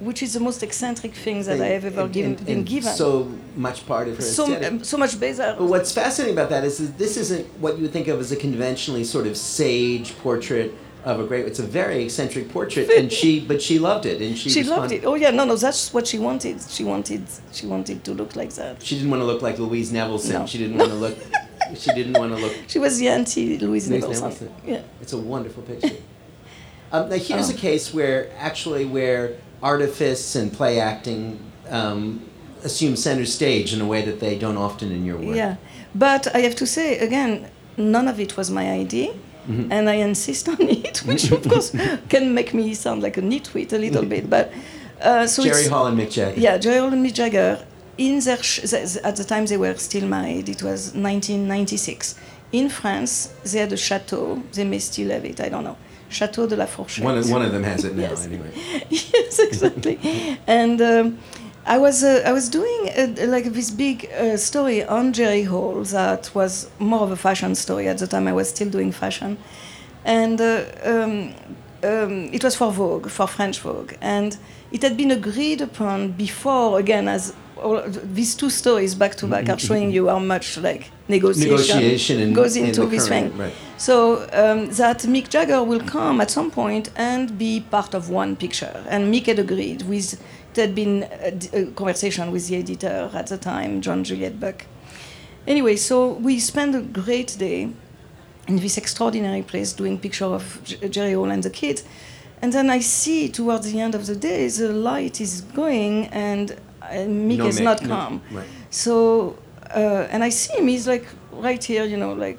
[SPEAKER 8] which is the most eccentric thing that I have ever
[SPEAKER 7] And-
[SPEAKER 8] given,
[SPEAKER 7] and-
[SPEAKER 8] been given.
[SPEAKER 7] So much part of her
[SPEAKER 8] so, um, so much better.
[SPEAKER 7] But what's fascinating about that is that this isn't what you would think of as a conventionally sort of sage portrait of a great. It's a very eccentric portrait, and she, but she loved it, and she.
[SPEAKER 8] She loved it. Oh yeah, no, no, that's what she wanted. She wanted, she wanted to look like that.
[SPEAKER 7] She didn't want to look like Louise Nevelson.
[SPEAKER 8] No.
[SPEAKER 7] She didn't want to look. She didn't want to look.
[SPEAKER 8] She was the anti-Louise
[SPEAKER 7] Louise
[SPEAKER 8] Nevelson.
[SPEAKER 7] Nevelson.
[SPEAKER 8] Yeah.
[SPEAKER 7] It's a wonderful picture. um, now here's
[SPEAKER 8] Oh.
[SPEAKER 7] a case where actually where artifice and play acting um, assume center stage in a way that they don't often in your work.
[SPEAKER 8] Yeah, but I have to say again, none of it was my idea,
[SPEAKER 7] Mm-hmm.
[SPEAKER 8] and I insist on it, which of course can make me sound like a nitwit a little bit. But uh, so
[SPEAKER 7] Jerry
[SPEAKER 8] it's,
[SPEAKER 7] Hall and Mick Jagger.
[SPEAKER 8] yeah, Jerry Hall and Mick Jagger. In their sh- at the time they were still married. It was 1996. In France, they had a chateau. They may still have it. I don't know. Chateau de la Fourchette.
[SPEAKER 7] One of, one of them has it now,
[SPEAKER 8] Yes.
[SPEAKER 7] anyway.
[SPEAKER 8] yes, exactly. and um, I was uh, I was doing uh, like this big uh, story on Jerry Hall that was more of a fashion story at the time. I was still doing fashion, and uh, um, um, it was for Vogue, for French Vogue, and it had been agreed upon before. Again, as all, these two stories back to back are showing you how much like negotiation,
[SPEAKER 7] Negotiation in-
[SPEAKER 8] goes into
[SPEAKER 7] the
[SPEAKER 8] this
[SPEAKER 7] current-
[SPEAKER 8] thing.
[SPEAKER 7] right.
[SPEAKER 8] So um, that Mick Jagger will come at some point and be part of one picture. And Mick had agreed with, it had been a conversation with the editor at the time, Joan Juliet Buck. Anyway, so we spent a great day in this extraordinary place doing picture of J- Jerry Hall and the kids. And then I see towards the end of the day, the light is going and uh, Mick
[SPEAKER 7] No Mick,
[SPEAKER 8] not
[SPEAKER 7] no,
[SPEAKER 8] come.
[SPEAKER 7] right.
[SPEAKER 8] So, uh, and I see him, he's like right here, you know, like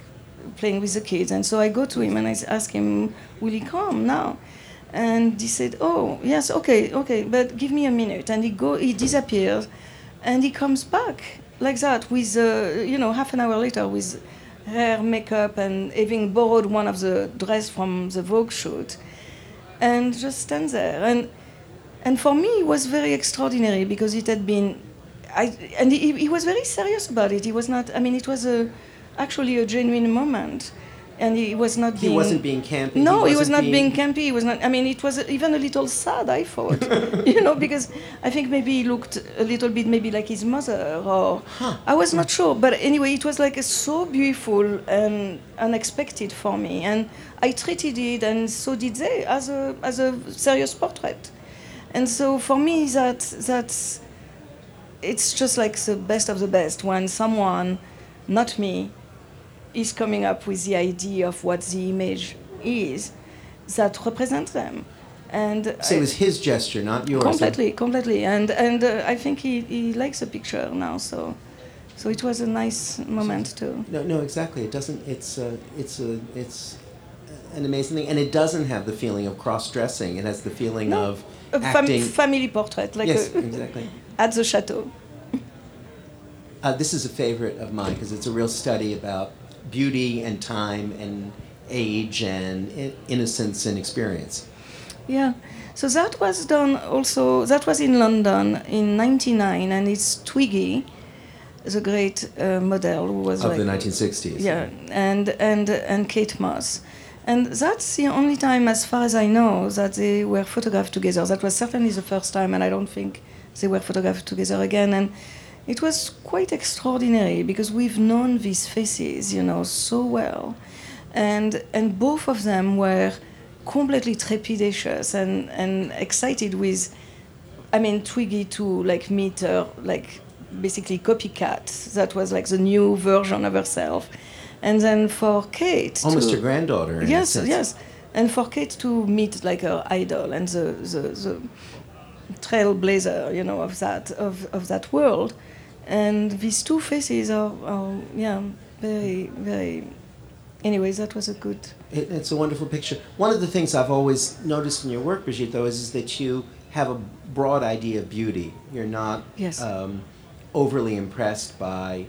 [SPEAKER 8] playing with the kids. And so I go to him and I ask him, will he come now? And he said, oh, yes, okay, okay, but give me a minute. And he go, he disappears and he comes back like that with, uh, you know, half an hour later with hair, makeup, and having borrowed one of the dress from the Vogue shoot and just stands there. And and for me, it was very extraordinary because it had been, I and he, he was very serious about it. He was not. I mean, it was a actually a genuine moment, and he was not.
[SPEAKER 7] He
[SPEAKER 8] being,
[SPEAKER 7] wasn't being campy.
[SPEAKER 8] No, he, was
[SPEAKER 7] wasn't
[SPEAKER 8] not being, campy. He was not. I mean, it was even a little sad. I thought, you know, because I think maybe he looked a little bit maybe like his mother, or I was not sure. But anyway, it was like so beautiful and unexpected for me, and I treated it, and so did they, as a as a serious portrait. And so for me, that that's it's just like the best of the best when someone, not me, is coming up with the idea of what the image is that represents them. And
[SPEAKER 7] So it was his gesture, not yours.
[SPEAKER 8] completely, completely. And and uh, I think he, he likes the picture now, so so it was a nice moment too.
[SPEAKER 7] No, no, exactly. It doesn't. It's a, it's a, it's an amazing thing, and it doesn't have the feeling of cross-dressing. It has the feeling
[SPEAKER 8] No,
[SPEAKER 7] of
[SPEAKER 8] A fam- family portrait, like
[SPEAKER 7] yes,
[SPEAKER 8] a,
[SPEAKER 7] exactly.
[SPEAKER 8] at the chateau.
[SPEAKER 7] Uh, this is a favorite of mine because it's a real study about beauty and time and age and innocence and experience.
[SPEAKER 8] Yeah. So that was done also, that was in London in 99, and it's Twiggy. the great uh, model who was
[SPEAKER 7] Of
[SPEAKER 8] like
[SPEAKER 7] the 1960s.
[SPEAKER 8] yeah, and and and Kate Moss, and that's the only time, as far as I know, that they were photographed together. That was certainly the first time, and I don't think they were photographed together again. And it was quite extraordinary because we've known these faces, you know, so well, and and both of them were completely trepidatious and and excited with I mean, Twiggy to like meet her, like basically copycat. That was like the new version of herself. And then for Kate,
[SPEAKER 7] Almost
[SPEAKER 8] to,
[SPEAKER 7] her granddaughter.
[SPEAKER 8] yes, yes, and for Kate to meet like her idol and the the, the trailblazer, you know, of that of, of that world. And these two faces are, are yeah, very very. Anyways, that was a good.
[SPEAKER 7] It, it's a wonderful picture. One of the things I've always noticed in your work, Brigitte, though, is, is that you have a broad idea of beauty. You're not
[SPEAKER 8] Yes.
[SPEAKER 7] um, overly impressed by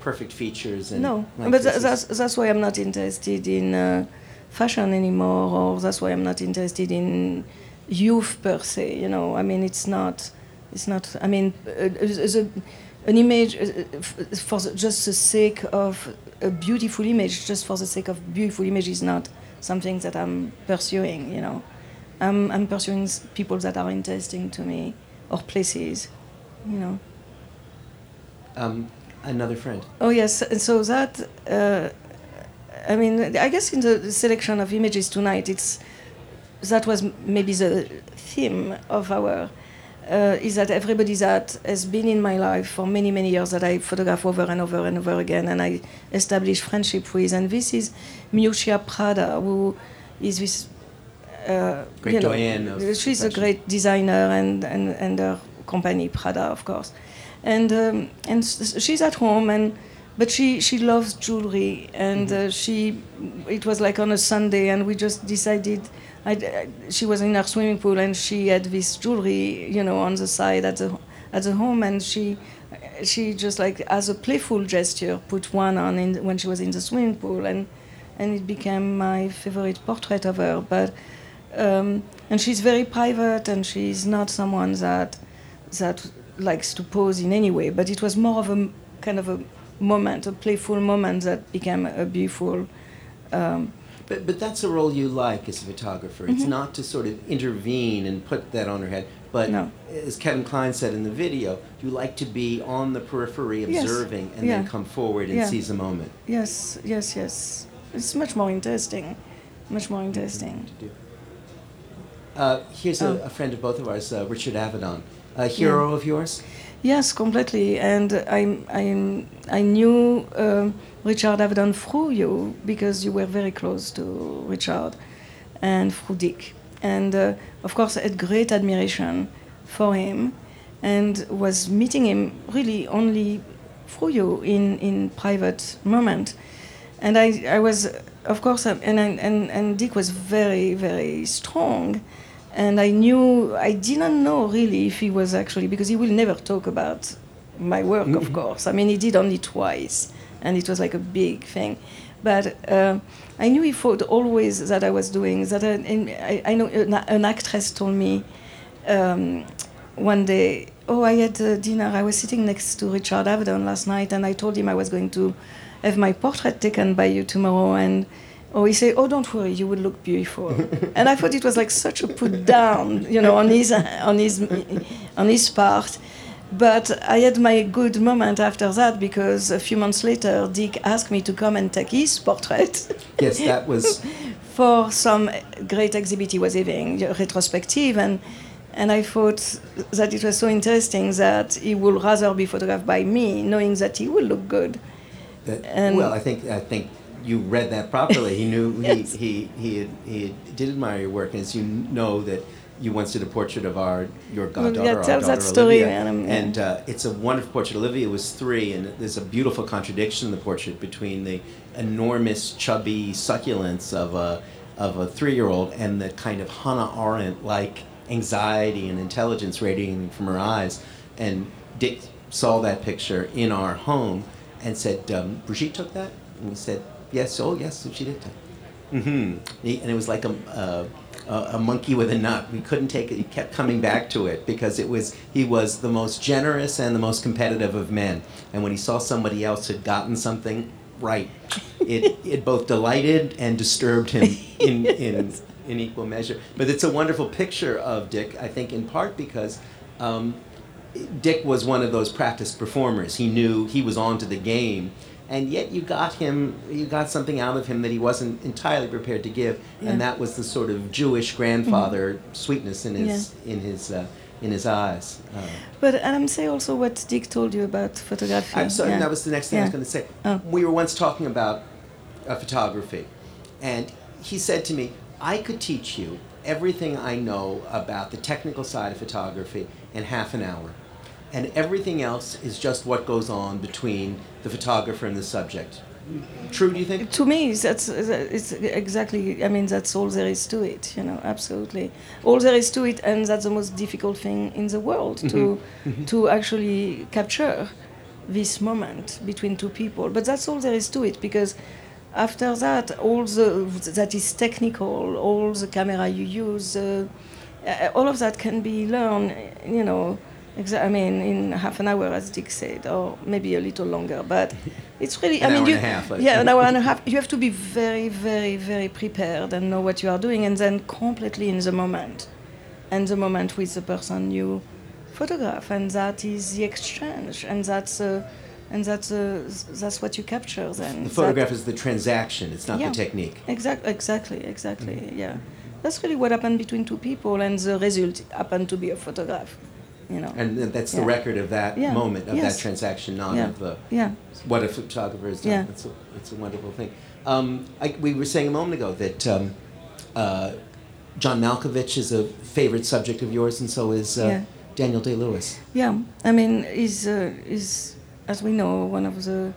[SPEAKER 7] perfect features and
[SPEAKER 8] No,
[SPEAKER 7] like
[SPEAKER 8] but that's that's why I'm not interested in uh, fashion anymore, or that's why I'm not interested in youth per se. You know, I mean, it's not, it's not. I mean, uh, the, an image uh, for the, just the sake of a beautiful image, just for the sake of beautiful image, is not something that I'm pursuing. You know, I'm I'm pursuing people that are interesting to me or places. You know.
[SPEAKER 7] um, another friend.
[SPEAKER 8] Oh yes, and so that uh, I mean, I guess in the selection of images tonight, it's that was maybe the theme of our. Uh, is that everybody that has been in my life for many many years that I photograph over and over and over again, and I establish friendship with, and this is Miuccia Prada, who is this. Uh,
[SPEAKER 7] Great
[SPEAKER 8] you know, she's a great designer, and, and, and her company Prada, of course, and um, and she's at home and but she she loves jewelry and uh, she it was like on a Sunday and we just decided I, she was in her swimming pool and she had this jewelry you know on the side at the at the home and she she just like as a playful gesture put one on in, when she was in the swimming pool and and it became my favorite portrait of her. But um, and she's very private and she's not someone that that likes to pose in any way. But it was more of a kind of a moment a playful moment that became a beautiful um,
[SPEAKER 7] But, but that's a role you like as a photographer. It's not to sort of intervene and put that on her head. But
[SPEAKER 8] No.
[SPEAKER 7] as Kevin Kline said in the video, you like to be on the periphery
[SPEAKER 8] Yes.
[SPEAKER 7] observing and
[SPEAKER 8] Yeah.
[SPEAKER 7] then come forward and
[SPEAKER 8] Yeah.
[SPEAKER 7] seize a moment.
[SPEAKER 8] yes yes yes it's much more interesting much more interesting.
[SPEAKER 7] Uh, here's a,
[SPEAKER 8] Oh.
[SPEAKER 7] a friend of both of ours, uh, Richard Avedon. A hero of yours?
[SPEAKER 8] Yes, completely. And I, I, I knew um, Richard Avedon through you because you were very close to Richard and through Dick. And uh, of course, I had great admiration for him and was meeting him really only through you in, in private moment. And I, I was, of course, uh, and, and, and Dick was very, very strong. And I knew, I didn't know really if he was actually, because he will never talk about my work, of course. I mean, he did only twice, and it was like a big thing. But uh, I knew he thought always that I was doing that. I, I, know an, actress told me um, one day, oh, I had dinner. I was sitting next to Richard Avedon last night, and I told him I was going to have my portrait taken by you tomorrow. And oh, he said, oh, don't worry, you will look beautiful. and I thought it was like such a put down, you know, on his on his on his part. But I had my good moment after that because a few months later, Dick asked me to come and take his portrait
[SPEAKER 7] Yes, that was.
[SPEAKER 8] for some great exhibit he was having, retrospective, and and I thought that it was so interesting that he would rather be photographed by me, knowing that he would look good.
[SPEAKER 7] That,
[SPEAKER 8] And-
[SPEAKER 7] well, I think I think you read that properly. He knew
[SPEAKER 8] Yes.
[SPEAKER 7] he, he he had, he did admire your work, and as you know that you once did a portrait of our your goddaughter,
[SPEAKER 8] yeah,
[SPEAKER 7] our daughter
[SPEAKER 8] that story,
[SPEAKER 7] Olivia,
[SPEAKER 8] Adam, yeah.
[SPEAKER 7] and uh, it's a wonderful portrait. Olivia was three, and there's a beautiful contradiction in the portrait between the enormous chubby succulence of a of a three-year-old and the kind of Hannah Arendt like anxiety and intelligence radiating from her eyes. And Dick saw that picture in our home and said, um, Brigitte took that? And we said, yes, oh yes, she did take hmm and it was like a, a, a a monkey with a nut. We couldn't take it. He kept coming back to it because it was he was the most generous and the most competitive of men. And when he saw somebody else had gotten something right, it, it both delighted and disturbed him in, in, in equal measure. But it's a wonderful picture of Dick, I think, in part because um, Dick was one of those practiced performers. He knew he was on to the game, and yet you got him, you got something out of him that he wasn't entirely prepared to give,
[SPEAKER 8] Yeah.
[SPEAKER 7] and that was the sort of Jewish grandfather sweetness in his in his uh, in his eyes. Uh,
[SPEAKER 8] But Adam, say also what Dick told you about photography.
[SPEAKER 7] I'm sorry,
[SPEAKER 8] Yeah.
[SPEAKER 7] that was the next thing I was going to say.
[SPEAKER 8] Oh.
[SPEAKER 7] We were once talking about uh, photography, and he said to me, I could teach you everything I know about the technical side of photography in half an hour. And everything else is just what goes on between the photographer and the subject. True, do you think?
[SPEAKER 8] to me that's it's exactly i mean that's all there is to it you know absolutely all there is to it and that's the most difficult thing in the world to to actually capture this moment between two people but that's all there is to it because after that all the that is technical all the camera you use uh, uh, all of that can be learned you know exa- I mean, in half an hour, as Dick said, or maybe a little longer. But it's really,
[SPEAKER 7] An
[SPEAKER 8] I mean,
[SPEAKER 7] hour
[SPEAKER 8] you,
[SPEAKER 7] and a half, I
[SPEAKER 8] yeah, an hour and a half. You have to be very, very, very prepared and know what you are doing, and then completely in the moment, and the moment with the person you photograph, and that is the exchange, and that's. Uh, and that's uh, that's what you capture then.
[SPEAKER 7] The photograph is the transaction, it's not
[SPEAKER 8] Yeah.
[SPEAKER 7] the technique.
[SPEAKER 8] Exactly, exactly, exactly.
[SPEAKER 7] Mm-hmm.
[SPEAKER 8] Yeah, that's really what happened between two people, and the result happened to be a photograph. You know.
[SPEAKER 7] And that's the
[SPEAKER 8] Yeah.
[SPEAKER 7] record of that
[SPEAKER 8] Yeah.
[SPEAKER 7] moment, of
[SPEAKER 8] Yes.
[SPEAKER 7] that transaction, not
[SPEAKER 8] Yeah.
[SPEAKER 7] of the
[SPEAKER 8] Yeah.
[SPEAKER 7] what a photographer has done.
[SPEAKER 8] Yeah.
[SPEAKER 7] It's, a, it's a wonderful thing. Um, I, we were saying a moment ago that um, uh, John Malkovich is a favorite subject of yours, and so is uh. Daniel Day Lewis.
[SPEAKER 8] Yeah, I mean, he's, uh, he's, as we know, one of the,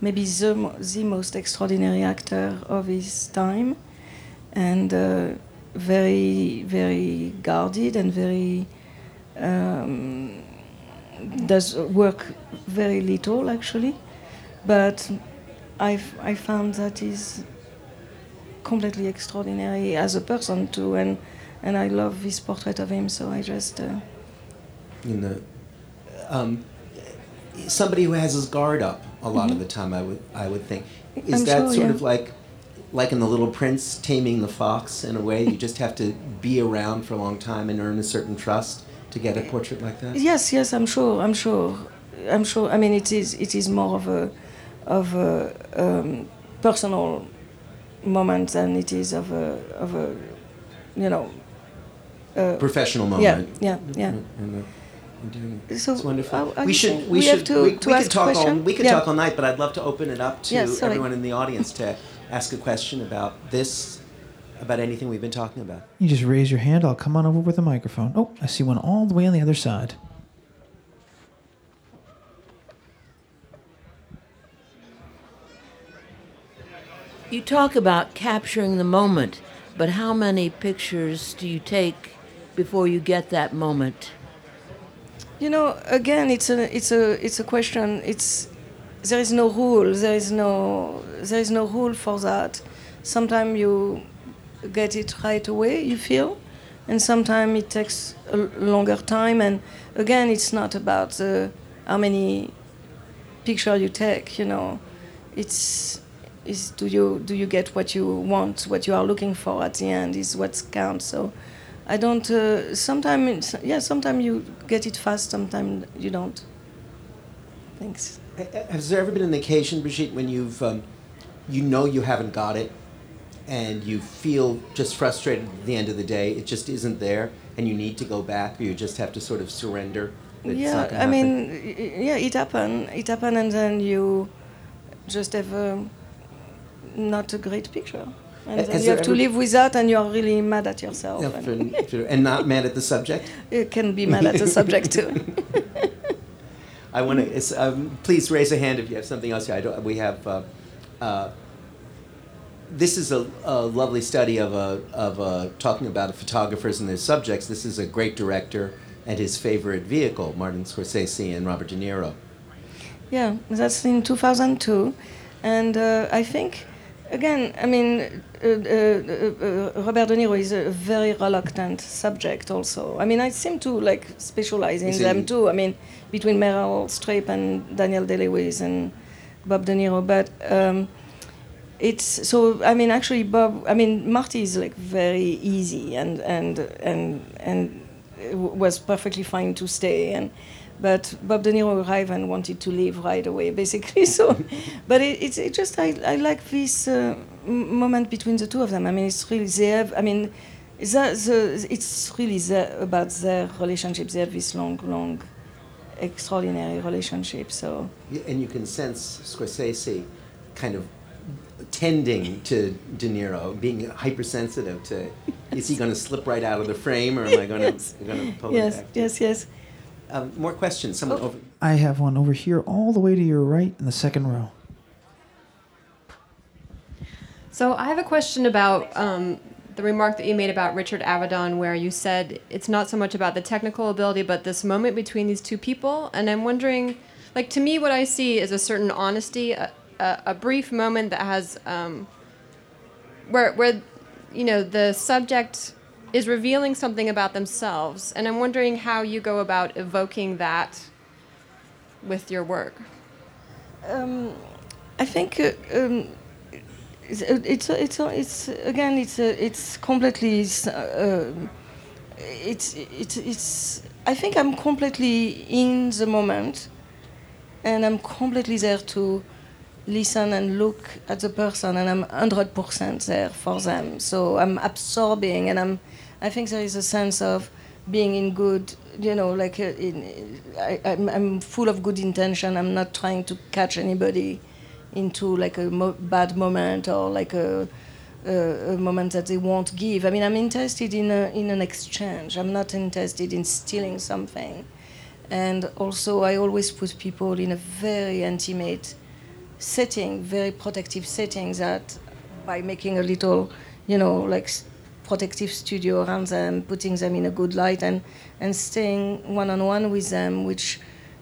[SPEAKER 8] maybe the, the most extraordinary actor of his time, and uh, very, very guarded and very, um, does work very little actually, but I've, I found that he's completely extraordinary as a person too, and, and I love this portrait of him, so I just. Uh,
[SPEAKER 7] In the um, somebody who has his guard up a lot of the time, I would I would think. Is
[SPEAKER 8] Mm-hmm. I'm
[SPEAKER 7] that
[SPEAKER 8] sure,
[SPEAKER 7] sort
[SPEAKER 8] yeah.
[SPEAKER 7] of like like in The Little Prince, taming the fox in a way? You just have to be around for a long time and earn a certain trust to get a portrait like that.
[SPEAKER 8] Yes, yes, I'm sure. I'm sure. I'm sure. I mean, it is. It is more of a, of a um, personal moment than it is of a, of a, you know. Uh,
[SPEAKER 7] Professional moment.
[SPEAKER 8] yeah, yeah.
[SPEAKER 7] And, uh, and doing.
[SPEAKER 8] So,
[SPEAKER 7] it's wonderful.
[SPEAKER 8] are
[SPEAKER 7] we should. We,
[SPEAKER 8] we
[SPEAKER 7] should.
[SPEAKER 8] to-
[SPEAKER 7] we,
[SPEAKER 8] to
[SPEAKER 7] we could talk all. We could
[SPEAKER 8] Yeah.
[SPEAKER 7] talk all night, but I'd love to open it up to
[SPEAKER 8] Yeah, sorry.
[SPEAKER 7] everyone in the audience to ask a question about this, about anything we've been talking about.
[SPEAKER 1] You just raise your hand. I'll come on over with a microphone. Oh, I see one all the way on the other side.
[SPEAKER 9] You talk about capturing the moment, but how many pictures do you take before you get that moment?
[SPEAKER 8] You know, again, it's a, it's a, it's a question. It's there is no rule. There is no, there is no rule for that. Sometimes you get it right away. You feel, and sometimes it takes a longer time. And again, it's not about the, how many picture you take. You know, it's is do you do you get what you want, what you are looking for at the end is what counts. So. I don't. Uh, sometimes, yeah. Sometimes you get it fast. Sometimes you don't. Thanks.
[SPEAKER 7] Has there ever been an occasion, Brigitte, when you've, um, you know, you haven't got it, and you feel just frustrated at the end of the day? It just isn't there, and you need to go back, or you just have to sort of surrender.
[SPEAKER 8] yeah,
[SPEAKER 7] not
[SPEAKER 8] I
[SPEAKER 7] happen?
[SPEAKER 8] mean, yeah, it happened. It happened, and then you just have a, not a great picture, and
[SPEAKER 7] Has
[SPEAKER 8] then you have to live with that, and you are really mad at yourself. And
[SPEAKER 7] and not mad at the subject.
[SPEAKER 8] you can be mad at the subject too.
[SPEAKER 7] I want to. Um, please raise a hand if you have something else. I don't, we have. Uh, uh, this is a, a lovely study of a, of a, talking about photographers and their subjects. This is a great director and his favorite vehicle, Martin Scorsese and Robert De Niro.
[SPEAKER 8] Yeah, that's in 2002, and uh, I think again, I mean, uh, uh, uh, Robert De Niro is a very reluctant subject. Also, I mean, I seem to like specialize in them too. I mean, between Meryl Streep and Daniel Day Lewis and Bob De Niro, but. Um, it's so I mean actually Bob I mean Marty is like very easy and and and and was perfectly fine to stay and but Bob De Niro arrived and wanted to leave right away basically so but it, it's it just I, I like this uh, moment between the two of them. I mean it's really they have I mean the, the, it's really the, about their relationship. They have this long long extraordinary relationship so.
[SPEAKER 7] Yeah, And you can sense Scorsese kind of tending to De Niro, being hypersensitive to, is he going to slip right out of the frame or am I going
[SPEAKER 8] Yes.
[SPEAKER 7] to going to pull
[SPEAKER 8] yes
[SPEAKER 7] it back?
[SPEAKER 8] yes yes
[SPEAKER 7] Um, more questions? Someone
[SPEAKER 8] Oh.
[SPEAKER 7] over.
[SPEAKER 1] I have one over here, all the way to your right in the second row.
[SPEAKER 10] So I have a question about um, the remark that you made about Richard Avedon, where you said it's not so much about the technical ability, but this moment between these two people. And I'm wondering, like to me, what I see is a certain honesty, a, a, a brief moment that has um, where where you know the subject is revealing something about themselves, and I'm wondering how you go about evoking that with your work.
[SPEAKER 8] Um, I think uh, um, it's it's it's it's again it's uh, it's completely uh, it's it's it's I think I'm completely in the moment, and I'm completely there to listen and look at the person, and I'm hundred percent there for them. So I'm absorbing, and I'm I think there is a sense of being in good, you know, like uh, in, I, I'm, I'm full of good intention. I'm not trying to catch anybody into like a mo- bad moment or like a, a, a moment that they won't give. I mean, I'm interested in a, in an exchange. I'm not interested in stealing something. And also, I always put people in a very intimate setting, very protective setting that by making a little, you know, like protective studio around them, putting them in a good light, and, and staying one on one with them, which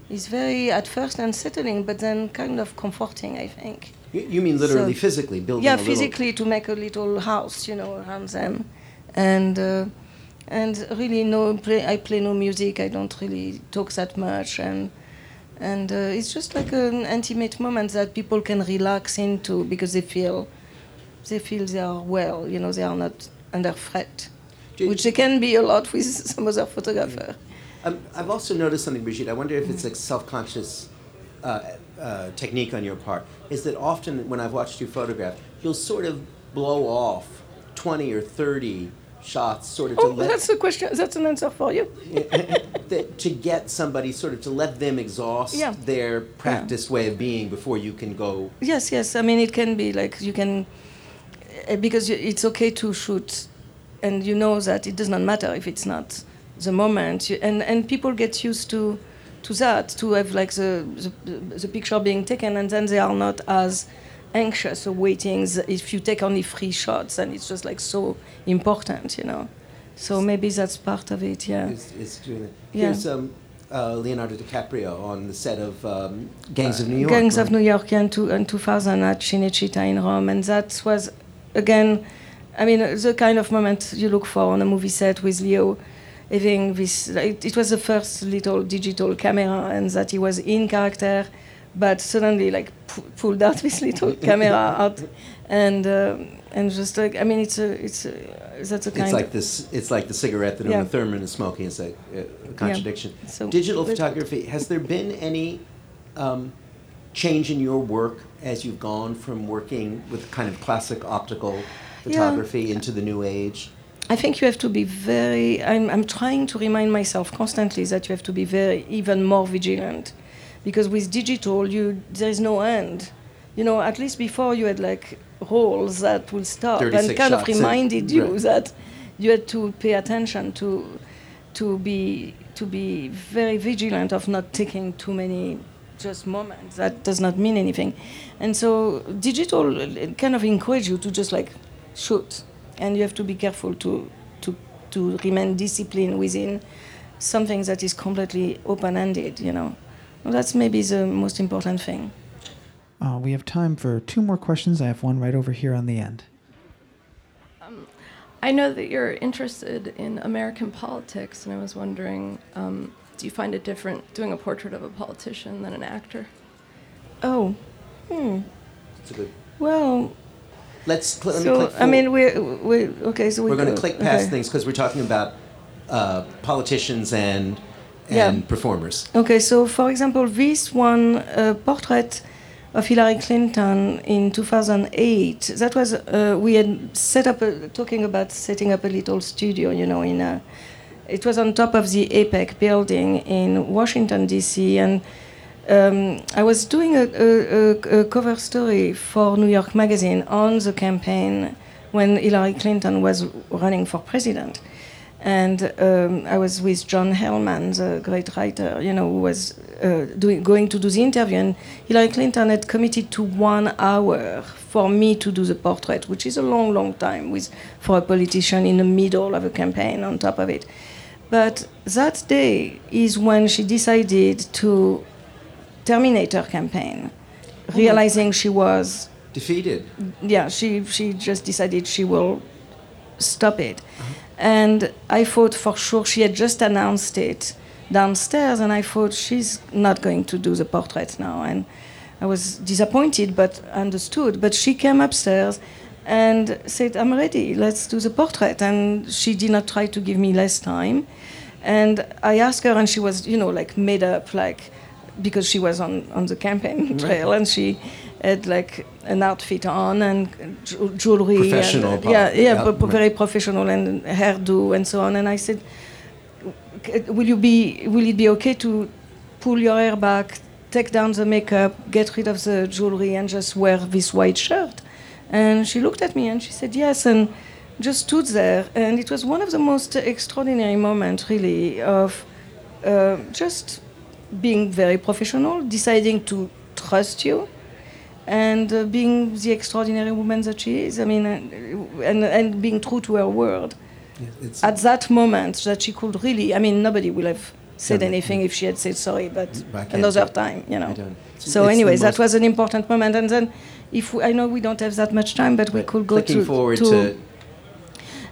[SPEAKER 8] is very at first unsettling, but then kind of comforting, I think.
[SPEAKER 7] You, mean literally
[SPEAKER 8] So-
[SPEAKER 7] physically building
[SPEAKER 8] Yeah,
[SPEAKER 7] a little-
[SPEAKER 8] physically to make a little house, you know, around them, and uh, and really no play. I play no music. I don't really talk that much, and and uh, it's just like an intimate moment that people can relax into because they feel they feel they are well. You know, they are not under threat, which they can be a lot with some other photographer.
[SPEAKER 7] Um, I've also noticed something, Brigitte. I wonder if it's like self-conscious uh, uh, technique on your part. Is that often when I've watched you photograph, you'll sort of blow off twenty or thirty shots, sort of to
[SPEAKER 8] Oh,
[SPEAKER 7] let
[SPEAKER 8] that's a question. That's an answer for you.
[SPEAKER 7] that, eh, eh, eh, to get somebody sort of to let them exhaust
[SPEAKER 8] Yeah.
[SPEAKER 7] their practiced way of being before you can go.
[SPEAKER 8] Yes, yes. I mean, it can be like you can, because it's okay to shoot, and you know that it does not matter if it's not the moment, and and people get used to, to that to have like the, the the picture being taken, and then they are not as anxious or waiting. If you take only three shots, and it's just like so important, you know. So maybe that's part of it. Yeah.
[SPEAKER 7] Is, is doing it.
[SPEAKER 8] Yeah.
[SPEAKER 7] Here's um, uh, Leonardo DiCaprio on the set of um, Gangs of New York.
[SPEAKER 8] Gangs of? New York in, two, in 2000 at Cinecittà in Rome, and that was again, I mean, the kind of moment you look for on a movie set with Leo. Having this, it, it was the first little digital camera, and that he was in character, but suddenly like pu- pulled out this little camera out, and um, and just like I mean, it's a it's a, that's a kind
[SPEAKER 7] It's like
[SPEAKER 8] of
[SPEAKER 7] this. It's like the cigarette that
[SPEAKER 8] Yeah.
[SPEAKER 7] Uma Thurman is smoking. It's uh, a contradiction.
[SPEAKER 8] So-
[SPEAKER 7] Digital photography. Has there been any um, change in your work as you've gone from working with kind of classic optical photography into the new age?
[SPEAKER 8] I think you have to be very. I'm, I'm trying to remind myself constantly that you have to be very, even more vigilant, because with digital, you there is no end. You know, at least before you had like rolls that would stop, and kind of reminded you
[SPEAKER 7] right.
[SPEAKER 8] that you had to pay attention to, to be to be very vigilant of not taking too many just moments. That does not mean anything, and so digital kind of encourage you to just like shoot. And you have to be careful to to to remain disciplined within something that is completely open-ended you know well, that's maybe the most important thing
[SPEAKER 1] Uh, we have time for two more questions. I have one right over here on the end.
[SPEAKER 11] I know that you're interested in American politics, and I was wondering um, do you find it different doing a portrait of a politician than an actor?
[SPEAKER 8] Oh, hmm.
[SPEAKER 7] It's a good.
[SPEAKER 8] Well,
[SPEAKER 7] Let's. Cl- let me
[SPEAKER 8] so
[SPEAKER 7] click
[SPEAKER 8] I mean,
[SPEAKER 7] forward.
[SPEAKER 8] we we okay. So we
[SPEAKER 7] we're going to click past
[SPEAKER 8] okay.
[SPEAKER 7] things because we're talking about uh, politicians and and
[SPEAKER 8] Yeah.
[SPEAKER 7] performers.
[SPEAKER 8] Okay, so for example, this one uh, portrait of Hillary Clinton in 2008. That was uh, we had set up a, talking about setting up a little studio, you know, in a. It was on top of the AIPAC building in Washington D.C. and. Um, I was doing a, a, a, a cover story for New York Magazine on the campaign when Hillary Clinton was running for president and um, I was with John Heilemann, the great writer, you know, who was uh, doing, going to do the interview. And Hillary Clinton had committed to one hour for me to do the portrait, which is a long, long time with, for a politician in the middle of a campaign on top of it. But that day is when she decided to terminate her campaign, realizing she was
[SPEAKER 7] Defeated.
[SPEAKER 8] yeah, she she just decided she will stop it. And I thought for sure she had just announced it downstairs, and I thought she's not going to do the portrait now. And I was disappointed, but understood. But she came upstairs and said, I'm ready, let's do the portrait. And she did not try to give me less time. And I asked her, and she was, you know, like made up, like, because she was on, on the campaign trail, and she had like an outfit on and jewelry.
[SPEAKER 7] Professional,
[SPEAKER 8] And, yeah, yeah,
[SPEAKER 7] Yeah,
[SPEAKER 8] pro-
[SPEAKER 7] right.
[SPEAKER 8] very professional and hairdo and so on. And I said, will you be, will it be okay to pull your hair back, take down the makeup, get rid of the jewelry, and just wear this white shirt? And she looked at me and she said yes, and just stood there. And it was one of the most extraordinary moments, really, of uh, just being very professional, deciding to trust you, and uh, being the extraordinary woman that she is. I mean, uh, and, and being true to her word. At that moment, that she could really, I mean, nobody would have said
[SPEAKER 7] it,
[SPEAKER 8] anything if she had said sorry, but another time, you know. So, anyways, that was an important moment. And then, if we, I know we don't have that much time, but we could go to.
[SPEAKER 7] forward
[SPEAKER 8] to,
[SPEAKER 7] to,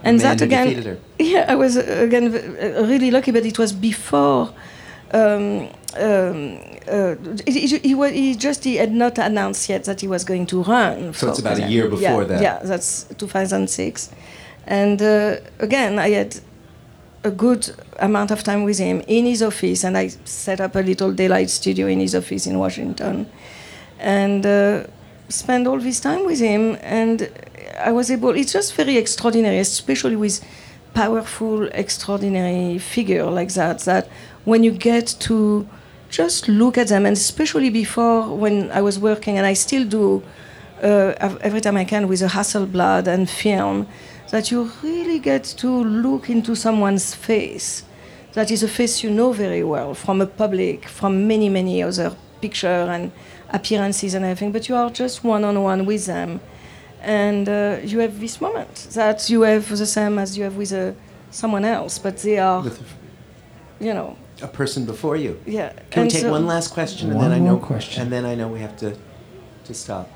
[SPEAKER 8] and that again, yeah, I was uh, again uh, really lucky, but it was before. Um, um, uh, he, he, he, he just he had not announced yet that he was going to run.
[SPEAKER 7] So it's about a year before
[SPEAKER 8] yeah,
[SPEAKER 7] that.
[SPEAKER 8] Yeah, that's 2006, and uh, again I had a good amount of time with him in his office, and I set up a little daylight studio in his office in Washington, and uh, spent all this time with him. And I was able. It's just very extraordinary, especially with powerful, extraordinary figure like that. That when you get to just look at them, and especially before when I was working, and I still do uh, every time I can with a Hasselblad and film, that you really get to look into someone's face. That is a face you know very well from a public, from many, many other picture and appearances and everything, but you are just one on one with them. And uh, you have this moment that you have the same as you have with uh, someone else, but they are, you know,
[SPEAKER 7] a person before you.
[SPEAKER 8] yeah.
[SPEAKER 7] Can we take
[SPEAKER 8] so-
[SPEAKER 7] one last question and
[SPEAKER 1] One
[SPEAKER 7] then I
[SPEAKER 1] more
[SPEAKER 7] know
[SPEAKER 1] question.
[SPEAKER 7] and then I know we have to to stop.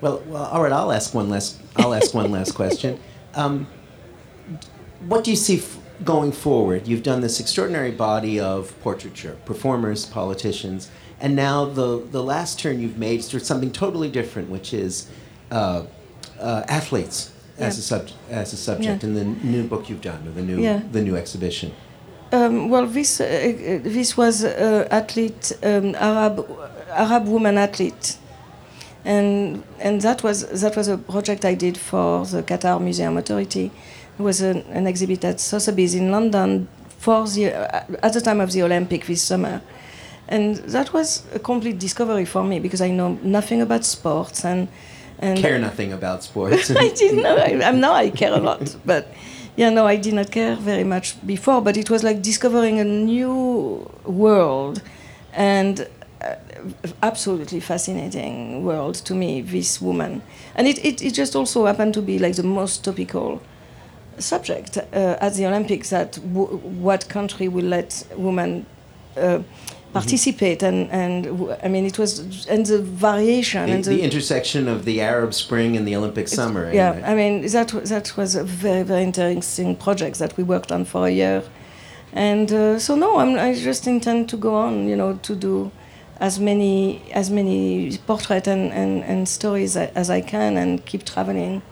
[SPEAKER 7] Well, well, all right. I'll ask one last. I'll ask one last question. Um, what do you see f- going forward? You've done this extraordinary body of portraiture, performers, politicians, and now the the last turn you've made is something totally different, which is uh, uh, athletes as a subject as a subject in the new book you've done or the new the new exhibition.
[SPEAKER 8] Um, well, this uh, uh, this was uh, athlete um, Arab Arab woman athlete, and and that was that was a project I did for the Qatar Museum Authority. It was an, an exhibit at Sotheby's in London for the uh, at the time of the Olympic this summer, and that was a complete discovery for me because I know nothing about sports and and
[SPEAKER 7] care nothing about sports.
[SPEAKER 8] I didn't know. I, I'm now I care a lot, but yeah, no, I did not care very much before. But it was like discovering a new world, and uh, absolutely fascinating world to me. This woman, and it, it, it just also happened to be like the most topical subject uh, at the Olympics. That w- what country will let women uh, participate and and w- I mean it was and the variation
[SPEAKER 7] The,
[SPEAKER 8] and
[SPEAKER 7] the intersection of the Arab Spring and the Olympic summer.
[SPEAKER 8] yeah,
[SPEAKER 7] the-
[SPEAKER 8] I mean that that was a very very interesting project that we worked on for a year, and uh, so no, I'm, I just intend to go on, you know, to do as many as many portraits and, and, and stories as I can, and keep traveling,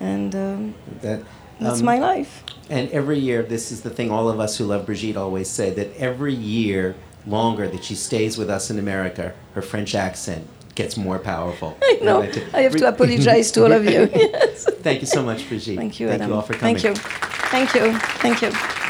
[SPEAKER 8] and um,
[SPEAKER 7] that,
[SPEAKER 8] that's
[SPEAKER 7] um,
[SPEAKER 8] my life.
[SPEAKER 7] And every year, this is the thing all of us who love Brigitte always say that every year longer that she stays with us in America, her French accent gets more powerful.
[SPEAKER 8] I know. I have to apologize to all of you. Yes.
[SPEAKER 7] Thank you so much, Brigitte.
[SPEAKER 8] Thank you,
[SPEAKER 7] Thank
[SPEAKER 8] Adam.
[SPEAKER 7] you all for coming.
[SPEAKER 8] Thank you. Thank you. Thank you.